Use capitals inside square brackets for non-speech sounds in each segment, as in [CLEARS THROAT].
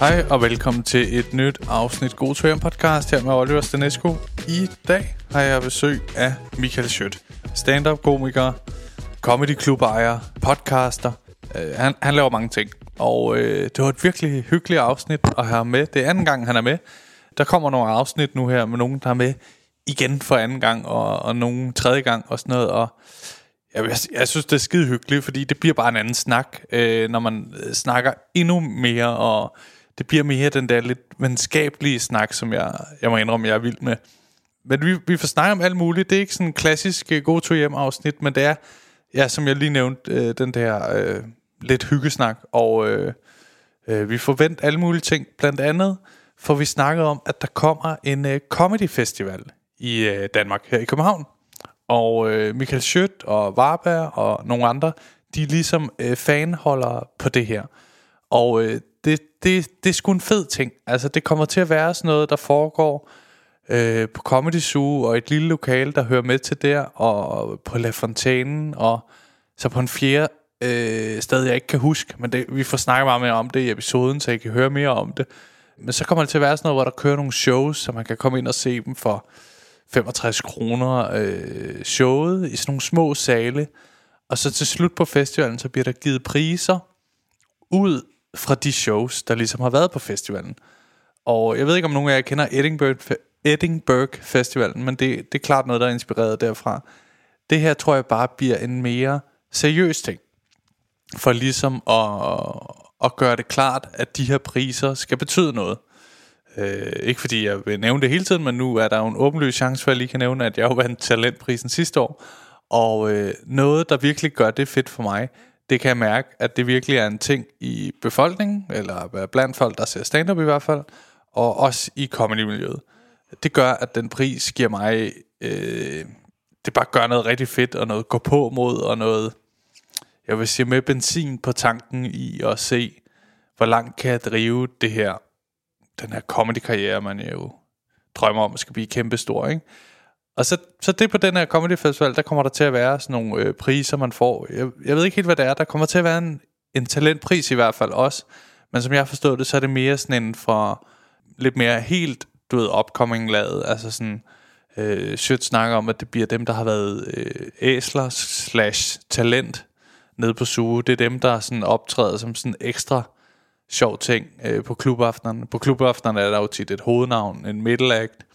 Hej og velkommen til et nyt afsnit God to podcast her med Oliver Stanesco. I dag har jeg besøg af Michael Schødt, stand-up komiker, comedy club ejer, podcaster. Uh, han, han laver mange ting, og uh, det var et virkelig hyggeligt afsnit at have med. Det er anden gang, han er med. Der kommer nogle afsnit nu her med nogen, der er med igen for anden gang, og, og nogen tredje gang og sådan noget, og jeg, jeg, jeg synes, det er skide hyggeligt, fordi det bliver bare en anden snak, øh, når man øh, snakker endnu mere, og det bliver mere den der lidt venskabelige snak, som jeg, jeg må indrømme, jeg er vild med. Men vi, vi får snakke om alt muligt. Det er ikke sådan en klassisk uh, to hjem afsnit, men det er, ja, som jeg lige nævnte, øh, den der øh, lidt hyggesnak, og øh, øh, vi forventer alle mulige ting. Blandt andet får vi snakket om, at der kommer en øh, comedy festival i øh, Danmark, her i København. Og øh, Michael Schødt og Varberg og nogle andre, de er ligesom øh, fanholder på det her. Og øh, det, det, det er sgu en fed ting. Altså det kommer til at være sådan noget, der foregår øh, på Comedy Zoo og et lille lokale, der hører med til der, og på La Fontaine, og så på en fjerde øh, sted, jeg ikke kan huske, men det, vi får snakket meget mere om det i episoden, så I kan høre mere om det. Men så kommer det til at være sådan noget, hvor der kører nogle shows, så man kan komme ind og se dem for 65 kroner øh, showet i sådan nogle små sale. Og så til slut på festivalen, så bliver der givet priser ud fra de shows, der ligesom har været på festivalen. Og jeg ved ikke, om nogen af jer kender Edinburgh, Edinburgh Festivalen, men det, det er klart noget, der er inspireret derfra. Det her tror jeg bare bliver en mere seriøs ting. For ligesom at, at gøre det klart, at de her priser skal betyde noget. Øh, ikke fordi jeg vil nævne det hele tiden, men nu er der jo en åbenløs chance for, at jeg lige kan nævne, at jeg jo vandt talentprisen sidste år. Og øh, noget, der virkelig gør det fedt for mig, det kan jeg mærke, at det virkelig er en ting i befolkningen, eller blandt folk, der ser stand-up i hvert fald, og også i comedy-miljøet. Det gør, at den pris giver mig... Øh, det bare gør noget rigtig fedt, og noget gå på mod, og noget... Jeg vil sige med benzin på tanken i at se, hvor langt kan jeg drive det her den her comedy-karriere, man jo drømmer om skal blive kæmpe stor, ikke? Og så, så det på den her comedy festival, der kommer der til at være sådan nogle øh, priser, man får. Jeg, jeg ved ikke helt, hvad det er. Der kommer til at være en, en talentpris i hvert fald også. Men som jeg har forstået det, så er det mere sådan en for lidt mere helt, du ved, upcoming lavet. Altså sådan, øh, Sjøt snakker om, at det bliver dem, der har været øh, æsler slash talent nede på suge. Det er dem, der sådan optræder som sådan ekstra sjov ting øh, på klubaftenerne. På klubaftenerne er der jo tit et hovednavn, en middle act,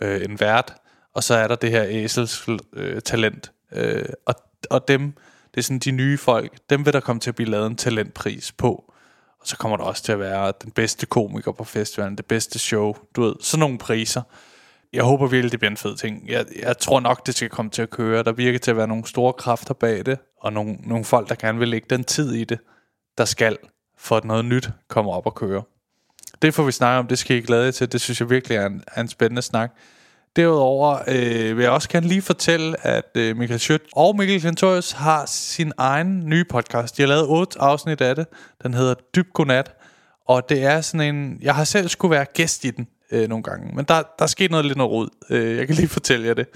øh, en vært, og så er der det her æsels øh, talent. Øh, og, og dem, det er sådan de nye folk, dem vil der komme til at blive lavet en talentpris på. Og så kommer der også til at være den bedste komiker på festivalen, det bedste show, du ved, sådan nogle priser. Jeg håber virkelig, det bliver en fed ting. Jeg, jeg tror nok, det skal komme til at køre. Der virker til at være nogle store kræfter bag det, og nogle, nogle folk, der gerne vil lægge den tid i det, der skal for at noget nyt kommer op og køre. Det får vi snakke om, det skal I glæde jer til. Det synes jeg virkelig er en, er en spændende snak. Derudover øh, vil jeg også gerne lige fortælle, at øh, Michael Schødt og Mikkel Klentorius har sin egen nye podcast. De har lavet otte afsnit af det. Den hedder Dyb Godnat. Og det er sådan en... Jeg har selv skulle være gæst i den øh, nogle gange. Men der, der er sket noget lidt noget rod. Øh, jeg kan lige fortælle jer det.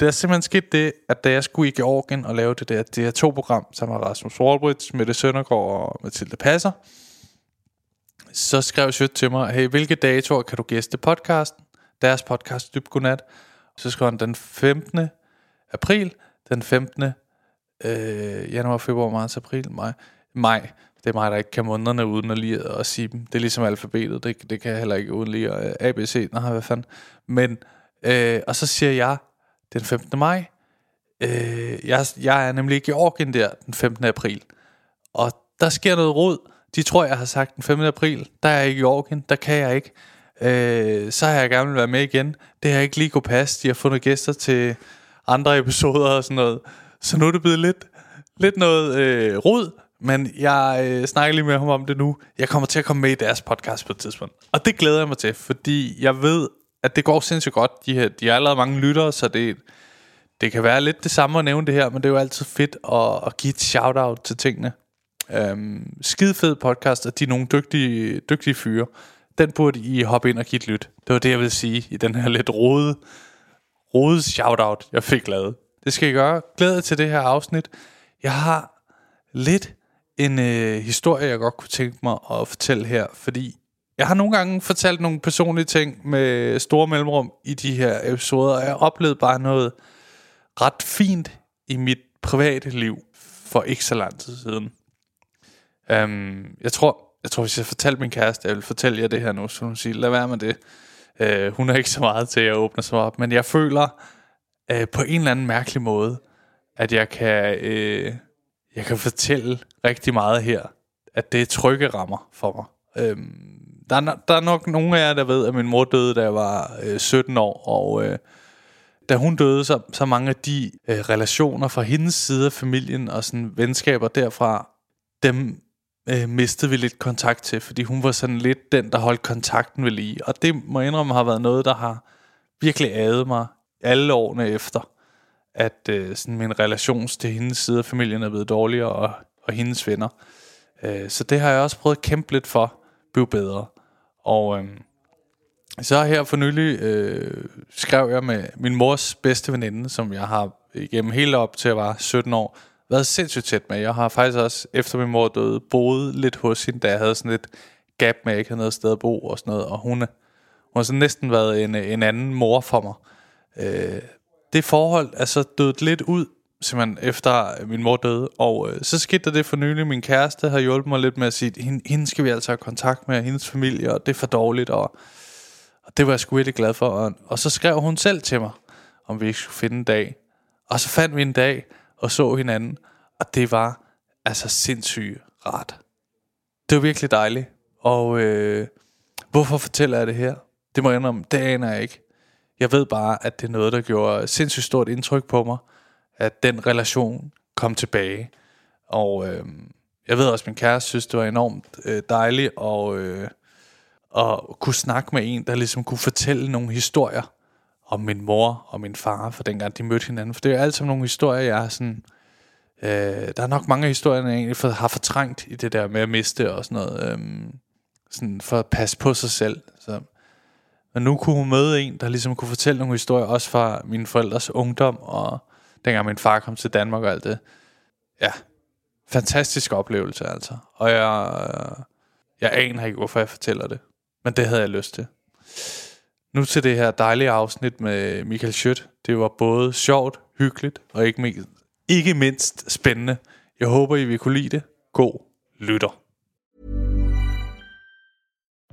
Det er simpelthen sket det, at da jeg skulle i Georgien og lave det der DR2-program, som med Rasmus Wallbridge, Mette Søndergaard og Mathilde Passer, så skrev Sødt til mig, hey, hvilke datoer kan du gæste podcasten? Deres podcast, Dyb Godnat. Så skrev han den 15. april, den 15. Øh, januar, februar, marts, april, maj. Maj. Det er mig, der ikke kan månederne uden at lige at sige dem. Det er ligesom alfabetet. Det, det kan jeg heller ikke uden lige at ABC. Nej, hvad fanden. Men, øh, og så siger jeg, den 15. maj. Øh, jeg, jeg er nemlig i Georgien der den 15. april. Og der sker noget rod. De tror, jeg har sagt den 15. april. Der er jeg i Georgien. Der kan jeg ikke. Øh, så har jeg gerne vil være med igen. Det har ikke lige kunne passe. De har fundet gæster til andre episoder og sådan noget. Så nu er det blevet lidt, lidt noget øh, rod. Men jeg øh, snakker lige med ham om det nu. Jeg kommer til at komme med i deres podcast på et tidspunkt. Og det glæder jeg mig til, fordi jeg ved, at det går sindssygt godt. De, her, de har allerede mange lyttere, så det, det kan være lidt det samme at nævne det her, men det er jo altid fedt at, at give et shout-out til tingene. Øhm, skide fed podcast, og de er nogle dygtige, dygtige fyre. Den burde I hoppe ind og give et lyt. Det var det, jeg ville sige i den her lidt rode, rode shout-out, jeg fik lavet. Det skal I gøre. Glæder til det her afsnit. Jeg har lidt en øh, historie, jeg godt kunne tænke mig at fortælle her, fordi jeg har nogle gange fortalt nogle personlige ting med store mellemrum i de her episoder, og jeg oplevede oplevet bare noget ret fint i mit private liv for ikke så lang tid siden. Um, jeg tror, jeg tror, hvis jeg fortalte min kæreste, jeg vil fortælle jer det her nu, så hun siger, lad være med det. Øh, hun er ikke så meget til at åbne sig op, men jeg føler øh, på en eller anden mærkelig måde, at jeg kan, øh, jeg kan fortælle rigtig meget her, at det er trygge rammer for mig. Øh, der, er, der er nok nogle af jer, der ved, at min mor døde, da jeg var øh, 17 år, og Øh, da hun døde, så, så mange af de øh, relationer fra hendes side af familien og sådan venskaber derfra, dem øh, mistede vi lidt kontakt til, fordi hun var sådan lidt den, der holdt kontakten ved lige. Og det må jeg indrømme har været noget, der har virkelig adet mig alle årene efter, at øh, sådan min relation til hendes side af familien er blevet dårligere, og, og hendes venner. Øh, så det har jeg også prøvet at kæmpe lidt for, blive bedre. Og øh, så her for nylig øh, skrev jeg med min mors bedste veninde, som jeg har igennem hele op til at var 17 år, været sindssygt tæt med. Jeg har faktisk også, efter min mor døde, boet lidt hos hende, da jeg havde sådan lidt gap med, at jeg ikke havde noget sted at bo og sådan noget. Og hun, hun har så næsten været en, en anden mor for mig. Øh, det forhold er så dødt lidt ud, simpelthen efter min mor døde. Og øh, så skete der det for nylig. Min kæreste har hjulpet mig lidt med at sige, hende, hende skal vi altså have kontakt med, hendes familie, og det er for dårligt. Og, og det var jeg sgu virkelig glad for. Og, og så skrev hun selv til mig, om vi ikke skulle finde en dag. Og så fandt vi en dag, og så hinanden, og det var altså sindssygt rart. Det var virkelig dejligt, og øh, hvorfor fortæller jeg det her? Det må jeg indrømme, det aner jeg ikke. Jeg ved bare, at det er noget, der gjorde sindssygt stort indtryk på mig, at den relation kom tilbage. Og øh, jeg ved også, at min kæreste synes, det var enormt øh, dejligt at, øh, at kunne snakke med en, der ligesom kunne fortælle nogle historier, om min mor og min far, for dengang de mødte hinanden. For det er jo altid nogle historier, jeg er sådan... Øh, der er nok mange historier, jeg egentlig for, har fortrængt i det der med at miste og sådan noget. Øh, sådan for at passe på sig selv. Så. Men nu kunne hun møde en, der ligesom kunne fortælle nogle historier, også fra mine forældres ungdom, og dengang min far kom til Danmark og alt det. Ja, fantastisk oplevelse altså. Og jeg, øh, jeg aner ikke, hvorfor jeg fortæller det. Men det havde jeg lyst til. Nu til det her dejlige afsnit med Michael Schødt. Det var både sjovt, hyggeligt og ikke mindst, ikke mindst spændende. Jeg håber, I vil kunne lide det. God lytter.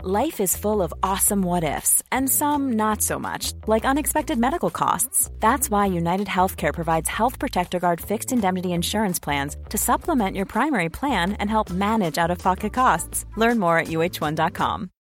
Life is full of awesome what ifs, and some not so much, like unexpected medical costs. That's why United Healthcare provides Health Protector Guard fixed indemnity insurance plans to supplement your primary plan and help manage out of pocket costs. Learn more at uh1.com.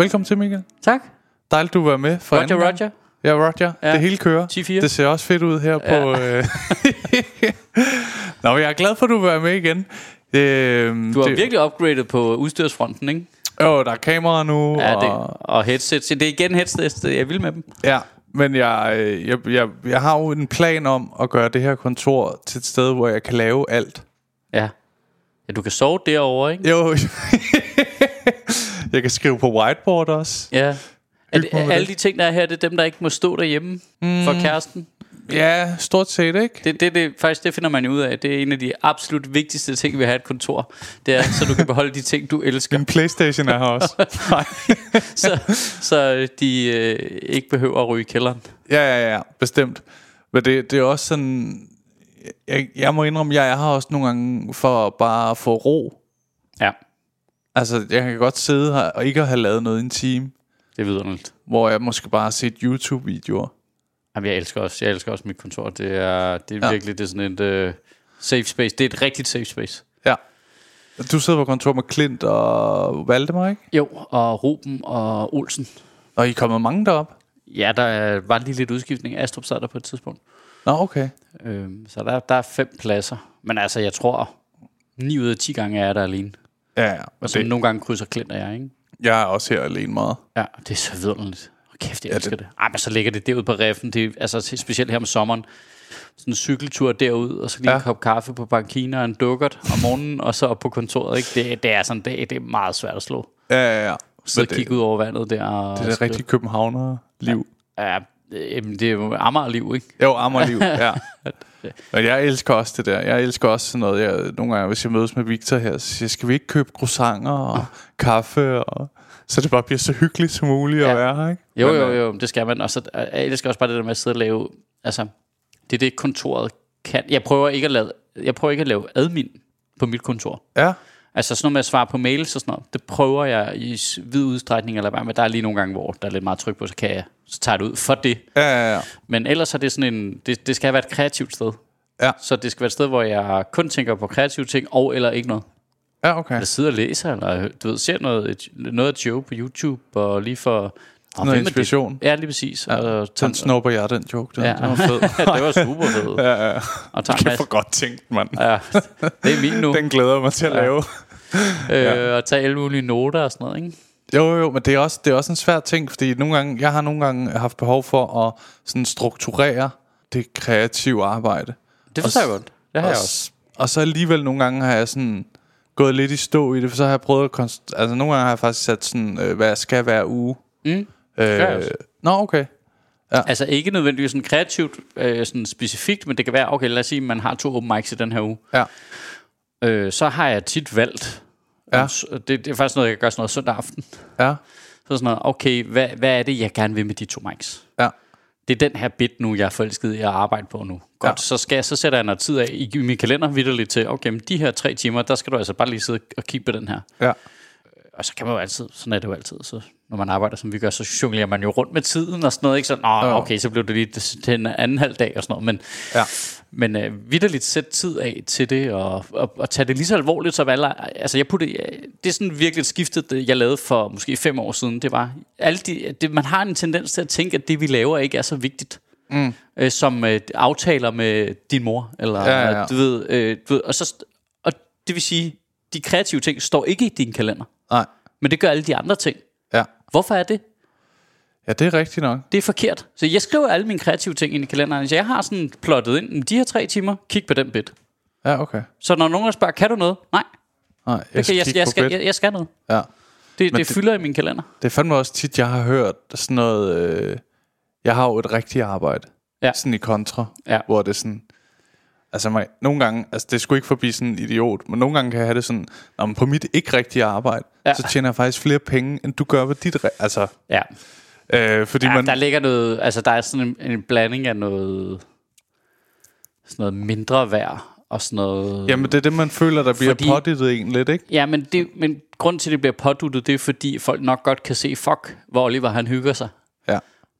Velkommen til, Michael. Tak. Dejligt, du var med for Roger, gang. Roger. Ja, Roger. Ja. Det hele kører. 10-4. Det ser også fedt ud her ja. på... Øh... [LAUGHS] Nå, jeg er glad for, at du var med igen. Øh, Du har det, virkelig upgradet på udstyrsfronten, ikke? Jo, der er kamera nu. Ja, og, det, og headsets. Det er igen headsets, jeg vil med dem. Ja, men jeg, øh, jeg, jeg, jeg har jo en plan om at gøre det her kontor til et sted, hvor jeg kan lave alt. Ja. Ja, du kan sove derovre, ikke? Jo, [LAUGHS] jeg kan skrive på whiteboard også. Ja. Er med alle det. de ting, der er her, det er dem, der ikke må stå derhjemme mm. for kæresten. Ja, stort set, ikke? Det, det, det, faktisk, det finder man jo ud af. Det er en af de absolut vigtigste ting ved at have et kontor. Det er, så du kan beholde de ting, du elsker. Min Playstation er her også. [LAUGHS] Nej. så, så de øh, ikke behøver at ryge i kælderen. ja, ja, ja, bestemt. Men det, det er også sådan... Jeg, jeg må indrømme, jeg er her også nogle gange for bare at få ro. Ja, Altså, jeg kan godt sidde her og ikke have lavet noget i en time, det er vidunderligt. hvor jeg måske bare har set YouTube-videoer. Jamen, jeg elsker også, jeg elsker også mit kontor. Det er, det er Ja. virkelig det er sådan et uh, safe space. Det er et rigtigt safe space. Ja. Du sidder på kontor med Klint og Valdemar, ikke? Jo, og Ruben og Olsen. Og I er kommet mange derop. Ja, der var lige lidt udskiftning. Astrup sad der på et tidspunkt. Nå, okay. Øhm, så der, der er fem pladser. Men altså, jeg tror, 9 ud af 10 gange er jeg der alene. Ja, ja. Og Og så det, nogle gange krydser Klint og jeg, ikke? jeg er også her alene meget. Ja, det er så vidunderligt. Hold Kæft, jeg Ja, elsker det- det. Ej, men så ligger det derud på reffen. Det er, altså, specielt her om sommeren. Sådan en cykeltur derud, og så lige ja. Ja. en kop kaffe på bankina og en dukkert om morgenen, og så op på kontoret. Ikke? Det, det er sådan dag, det er meget svært at slå. Ja, ja, ja. Så Men kigge ud over vandet der. Og Det er det rigtige københavner-liv. Ja, jamen, det er jo Amagerliv, ikke? Jo, Amagerliv, ja. [LAUGHS] Men jeg elsker også det der. Jeg elsker også sådan noget. Jeg, nogle gange, hvis jeg mødes med Victor her, så siger jeg, skal vi ikke købe croissanter og kaffe? Og, så det bare bliver så hyggeligt som muligt Ja. at være her, ikke? Jo, Men, jo, øh, jo, det skal man. Og så, jeg elsker også bare det der med at sidde og lave... Altså, det er det, kontoret kan. Jeg prøver ikke at lave, jeg prøver ikke at lave admin på mit kontor. Ja, Altså sådan noget med at svare på mails og sådan noget, det prøver jeg i vid udstrækning, eller hvad, men der er lige nogle gange, hvor der er lidt meget tryk på, så kan jeg, så tager jeg det ud for det. ja, ja, ja. Men ellers er det sådan en, det, det skal være et kreativt sted. Ja. Så det skal være et sted, hvor jeg kun tænker på kreative ting, og eller ikke noget. Ja, okay. Jeg sidder og læser, eller du ved, ser noget, et, noget show på YouTube, og lige for... Nå, Noget er det? inspiration. Ja, lige præcis. Ja, Og den snupper jeg, den joke. Den, Ja. den var fed. [LAUGHS] det var super fedt. [LAUGHS] ja, ja. Og en Kæft masse, for godt tænkt, mand. ja, det er min nu. [LAUGHS] Den glæder jeg mig til at Ja. lave. Øh, og tage alle mulige noter og sådan noget, ikke? Jo, jo, men det er, også, det er også en svær ting, fordi nogle gange, jeg har nogle gange haft behov for at sådan strukturere det kreative arbejde. Det forstår jeg godt. Det har jeg og, også. s- og så alligevel nogle gange har jeg sådan gået lidt i stå i det, for så har jeg prøvet at... Konst- altså nogle gange har jeg faktisk sat sådan, øh, hvad skal hver uge. Mm. Øh, nå, okay. Altså ikke nødvendigvis sådan kreativt, øh, sådan specifikt, men det kan være, okay, lad os sige, at man har to open mics i den her uge. Ja. Øh, så har jeg tit valgt, Ja. det, det er faktisk noget, jeg kan gøre sådan noget søndag aften. Ja, Så sådan noget, okay, hvad, hvad er det, jeg gerne vil med de to mics? ja, Det er den her bit nu, jeg er forelsket i at arbejde på nu. Godt, Ja. så, skal jeg, så sætter jeg noget tid af i min kalender vidderligt til, okay, men de her tre timer, der skal du altså bare lige sidde og kigge på den her. ja. Og så kan man jo altid, sådan er det jo altid, så når man arbejder, som vi gør, så jonglerer man jo rundt med tiden og sådan noget, ikke? Så, Nå, okay, så blev det lige til en anden halv dag og sådan noget, men, Ja. men øh, vidderligt sæt tid af til det, og, og, og tage det lige så alvorligt som alle, altså jeg putte, det er sådan virkelig et skiftet, jeg lavede for måske fem år siden, det var, alle de, det, man har en tendens til at tænke, at det vi laver ikke er så vigtigt. Mm. Øh, som øh, aftaler med din mor, eller Ja, ja, ja. du ved, øh, du ved og, så, og det vil sige, de kreative ting står ikke i din kalender. Nej. Men det gør alle de andre ting. Ja. Hvorfor er det? Ja, det er rigtigt nok. Det er forkert. Så jeg skriver alle mine kreative ting ind i kalenderen. Så jeg har sådan plottet ind, de her tre timer, kig på den bit. Ja, okay. Så når nogen spørger, kan du noget? Nej, Nej, jeg, jeg skal, jeg, jeg, på skal, jeg, jeg skal noget. Ja. Det, det, det- fylder i min kalender. Det er fandme også tit, jeg har hørt sådan noget... Øh, jeg har jo et rigtigt arbejde. Ja. Sådan i kontra. Ja. Hvor det er sådan... Altså mig, nogle gange, altså det skulle ikke forbi sådan en idiot, men nogle gange kan jeg have det sådan, Nå, men på mit ikke rigtige arbejde, Ja. så tjener jeg faktisk flere penge, end du gør ved dit, altså, Ja. øh, fordi ja man, der ligger noget, altså der er sådan en, en blanding af noget, sådan noget mindre værd, og sådan noget... jamen det er det, man føler, der bliver Fordi- pådittet en lidt, ikke? Ja, men, det, men grund til, at det bliver påduttet, det er fordi folk nok godt kan se, fuck, hvor Oliver han hygger sig.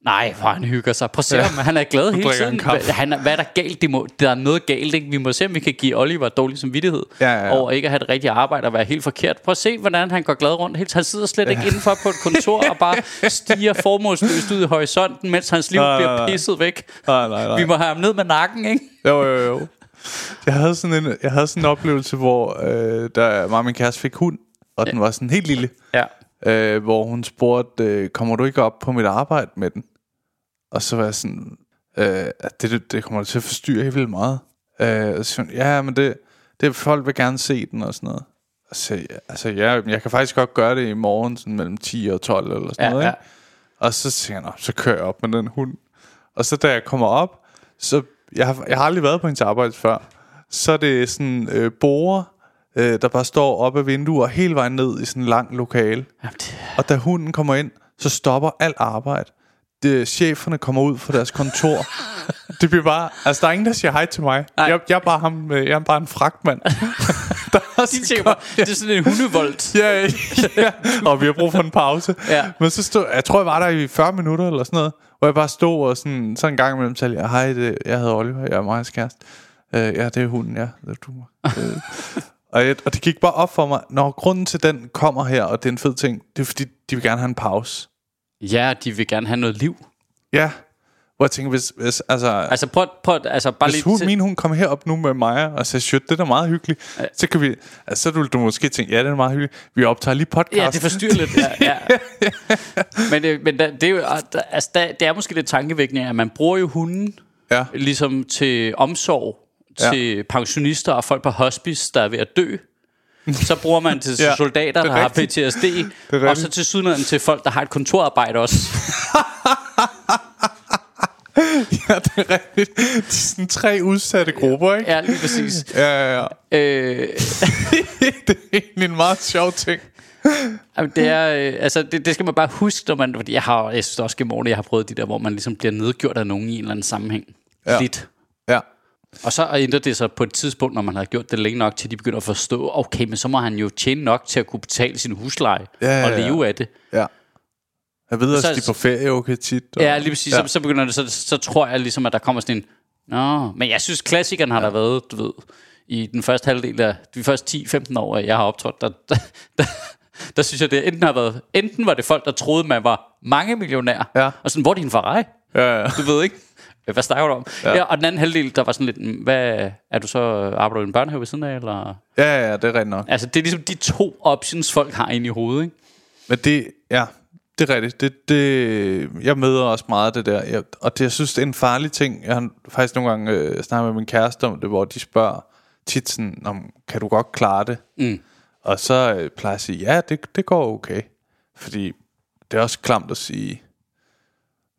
Ja. Nej, hvor han hygger sig. Prøv at se Ja. ham, han er glad hele tiden. han er, hvad er der galt? Det må, der er noget galt, ikke? Vi må se, om vi kan give Oliver dårlig samvittighed Ja, ja, ja. over ikke at have et rigtigt arbejde og være helt forkert. Prøv at se, hvordan han går glad rundt. Helt, han sidder slet ikke indenfor på et kontor og bare stiger formålsløst ud i horisonten, mens hans liv Nej, bliver nej. pisset væk. Nej, nej, nej. Vi må have ham ned med nakken, ikke? Jo, jo, jo. Jeg havde sådan en, jeg havde sådan en oplevelse, hvor øh, der, mig og min kæreste fik hund, og den var sådan helt lille, Ja. øh, hvor hun spurgte, øh, kommer du ikke op på mit arbejde med den? Og så var jeg sådan, øh, at det, det, det kommer til at forstyrre helt vildt meget. Øh, og så hun, ja, men det, det folk vil gerne se den og sådan noget. Og så, altså, ja, jeg kan faktisk godt gøre det i morgen, sådan mellem 10 og 12 eller sådan Ja, noget. ja. Ikke? Og så siger jeg, "Nå, så kører jeg op med den hund. Og så da jeg kommer op, så jeg har, jeg har aldrig været på hendes arbejde før. Så er det sådan øh, borer, øh, der bare står op ad vinduer hele vejen ned i sådan en lang lokale. Jamen, det, Og da hunden kommer ind, så stopper alt arbejde. Det, cheferne kommer ud fra deres kontor. [LAUGHS] det bliver bare... Altså, der er ingen, der siger hej til mig. Nej. Jeg, jeg, er bare ham, øh, jeg er bare en fragtmand. [LAUGHS] der er de tænker bare, det er sådan en hundevold. Ja, ja, [LAUGHS] og vi har brug for en pause. Ja. Men så stod, jeg tror, jeg var der i 40 minutter eller sådan noget, hvor jeg bare stod og sådan, så en gang imellem sagde, jeg, hej, det, jeg hedder Oliver, jeg er Majas kæreste. Uh, ja, det er hunden, ja. Det er du. Uh, og, jeg, og det gik bare op for mig, når grunden til den kommer her, og det er en fed ting, det er fordi, de vil gerne have en pause. Ja, de vil gerne have noget liv. Ja, hvor jeg tænker, hvis, hvis altså, Altså prøv, prøv altså bare hvis lige... hun, til- min hun kom herop nu med mig og sagde, shit, det er da meget hyggeligt, ja. så kan vi, altså, så ville du måske tænke, ja, det er meget hyggeligt. Vi optager lige podcast. Ja, det forstyrrer lidt. Ja, ja. [LAUGHS] men øh, men der, det, er jo, der- altså, det er måske lidt tankevækkende, at man bruger jo hunden Ja. ligesom til omsorg Ja. til pensionister og folk på hospice, der er ved at dø. Så bruger man til [LAUGHS] Ja, soldater, der er har. PTSD, og så til sydlandet til folk, der har et kontorarbejde også. [LAUGHS] ja, det er rigtigt. Det er sådan tre udsatte grupper, ikke? Ja, lige præcis. Ja, ja, ja. Øh, [LAUGHS] det er egentlig en meget sjov ting. Jamen, det er, øh, altså, det, det skal man bare huske, når man, fordi jeg har, jeg synes også gennem årene, jeg har prøvet de der, hvor man ligesom bliver nedgjort af nogen i en eller anden sammenhæng. Ja. Lidt. Ja. Og så ændrer det sig på et tidspunkt, når man har gjort det længe nok, til de begynder at forstå, okay, men så må han jo tjene nok til at kunne betale sin husleje Ja, ja, og ja. leve af det. Ja. Jeg ved også, Så- de er på ferie okay tit. Og, Ja, lige præcis. Ja. Ja. Så, så begynder det, så, så tror jeg ligesom, at der kommer sådan en, Nå, men jeg synes, klassikeren har der været, du ved, i den første halvdel af de første 10-15 år, jeg har optrådt, der, der, der, der synes jeg, det enten har været, enten var det folk, der troede, man var mange millionær, Ja. og sådan, hvor er din Ferrari? Ja, ja. Du ved ikke, hvad snakker du om? Ja. ja. og den anden halvdel, der var sådan lidt, "Mm, hvad, er du så, arbejder du i en børnehave ved siden af, eller? Ja, ja, det er rigtigt nok. Altså, det er ligesom de to options, folk har inde i hovedet, ikke? Men det, ja, det er rigtigt. Det, det, jeg møder også meget det der. Jeg, og det, jeg synes, det er en farlig ting. Jeg har faktisk nogle gange øh, snakket med min kæreste om det, hvor de spørger tit sådan, om, kan du godt klare det? Mm. Og så øh, plejer jeg at sige, ja, det, det går okay. Fordi det er også klamt at sige,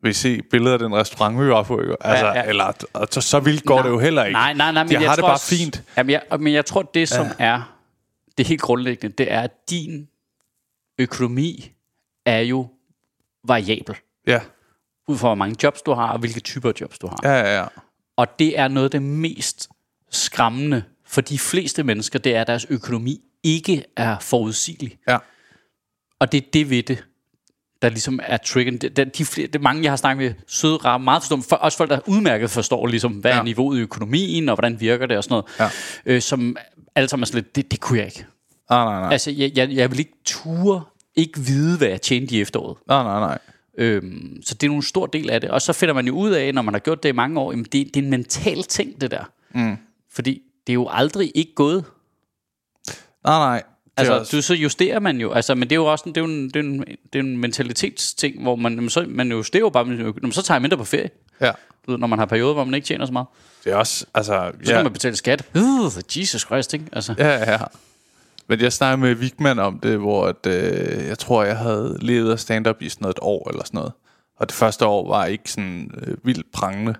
vil se billeder af den restaurant, vi var på? ikke? Altså, Ja, ja. Eller, og så, så vildt går det jo heller ikke. Nej, nej, nej. Men jeg, jeg har det bare også, fint. Jamen, jeg, men jeg tror, det som ja. er det helt grundlæggende, det er, at din økonomi er jo variabel. Ja, Ud fra, hvor mange jobs du har, og hvilke typer jobs du har. ja, ja. ja. Og det er noget af det mest skræmmende for de fleste mennesker, det er, at deres økonomi ikke er forudsigelig. ja. Og det er det ved det, der ligesom er triggeren. De, flere, det er mange, jeg har snakket med, søde, rare, meget forstående, for, også folk, der udmærket forstår, ligesom, hvad ja. Er niveauet i økonomien, og hvordan virker det, og sådan noget. Ja. Øh, som alle sammen er sådan lidt, det, det kunne jeg ikke. Nej, nej, nej. Altså, jeg, jeg, jeg vil ikke ture, ikke vide, hvad jeg tjente i efteråret. Nej, nej, nej. Øhm, så det er nu en stor del af det. Og så finder man jo ud af, når man har gjort det i mange år, jamen det, det er en mental ting, det der. Mm. Fordi det er jo aldrig ikke gået. Nej, nej. Altså, også- du, så justerer man jo. Altså, men det er jo også en, det er jo en, det er en, det er en mentalitetsting, hvor man, så, man justerer jo bare, jamen, så tager jeg mindre på ferie. Ja. Du ved, når man har perioder, hvor man ikke tjener så meget. Det er også, altså... Så ja. kan man betale skat. Uh, Jesus Christ, ikke? Altså, Ja, ja. Men jeg snakkede med Vigman om det, hvor at, øh, jeg tror, jeg havde levet af stand-up i sådan noget et år eller sådan noget. Og det første år var ikke sådan øh, vildt prangende.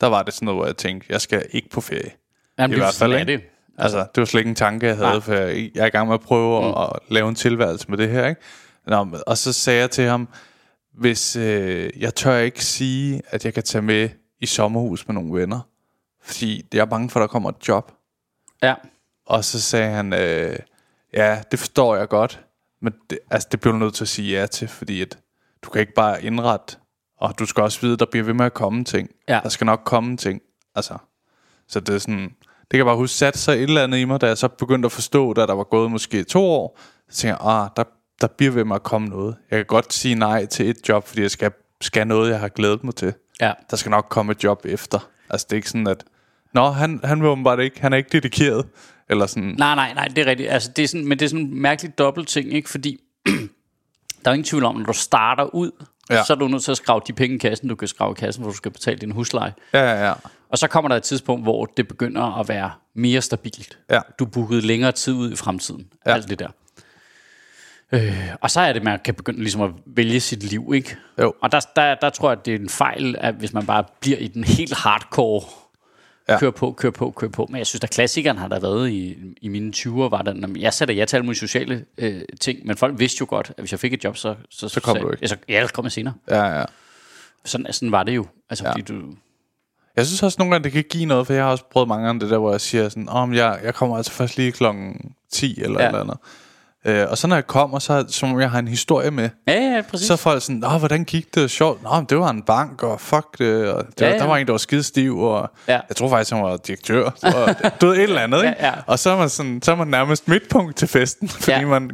Der var det sådan noget, hvor jeg tænkte, jeg skal ikke på ferie. jamen, I det er hvert fald, er det. Altså, det var slet ikke en tanke, jeg havde, Nej. for jeg, jeg er i gang med at prøve mm. at, lave en tilværelse med det her, ikke? Nå, og så sagde jeg til ham, hvis øh, jeg tør ikke sige, at jeg kan tage med i sommerhus med nogle venner, fordi jeg er bange for, at der kommer et job. Ja. Og så sagde han, øh, ja, det forstår jeg godt, men det, altså, det bliver du nødt til at sige ja til, fordi at du kan ikke bare indrette, og du skal også vide, at der bliver ved med at komme ting. Ja. Der skal nok komme ting. Altså, så det er sådan, kan jeg bare huske, satte sig et eller andet i mig, da jeg så begyndte at forstå, da der var gået måske to år, så tænkte jeg, ah, der, der bliver ved med at komme noget. Jeg kan godt sige nej til et job, fordi jeg skal, skal noget, jeg har glædet mig til. Ja. Der skal nok komme et job efter. Altså, det er ikke sådan, at, nå, han, han vil åbenbart ikke, han er ikke dedikeret. Eller sådan, Nej, nej, nej, det er rigtigt. Altså, det er sådan, men det er sådan en mærkelig dobbelt ting, ikke? Fordi [CLEARS THROAT] der er ingen tvivl om, når du starter ud, ja. Så er du nødt til at skrave de penge i kassen, du kan skrave i kassen, hvor du skal betale din husleje. ja, ja, ja. Og så kommer der et tidspunkt, hvor det begynder at være mere stabilt. Ja. Du booket længere tid ud i fremtiden. Ja. Alt det der. Øh, og så er det, man kan begynde ligesom at vælge sit liv, ikke? Jo. Og der, der, der tror jeg, at det er en fejl, at hvis man bare bliver i den helt hardcore, ja. Kør på, kør på, kør på. Men jeg synes, at klassikeren har der været i, i mine 20'er, var der, når jeg satte ja til alle mulige sociale øh, ting, men folk vidste jo godt, at hvis jeg fik et job, så... Så, Så kom sagde- du ikke. Ja, så, ja, så kom jeg senere. ja, ja. Sådan, sådan var det jo. Altså, ja. fordi du... Jeg synes også nogle gange, det kan give noget, for jeg har også prøvet mange gange det der, hvor jeg siger sådan, om jeg, jeg kommer altså først lige klokken 10 eller ja. eller andet. Øh, og så når jeg kommer, så som om jeg har en historie med. Ja, ja, præcis. Så er folk sådan, Nå, hvordan gik det? Sjovt. Nå, men det var en bank, og fuck det. Og det Ja, var, ja. Der var en, der var skidestiv, og Ja. jeg tror faktisk, han var direktør. [LAUGHS] Og, du ved, et eller andet, ikke? Ja, ja. Og så er, man sådan, så er man nærmest midtpunkt til festen, [LAUGHS] fordi Ja. man,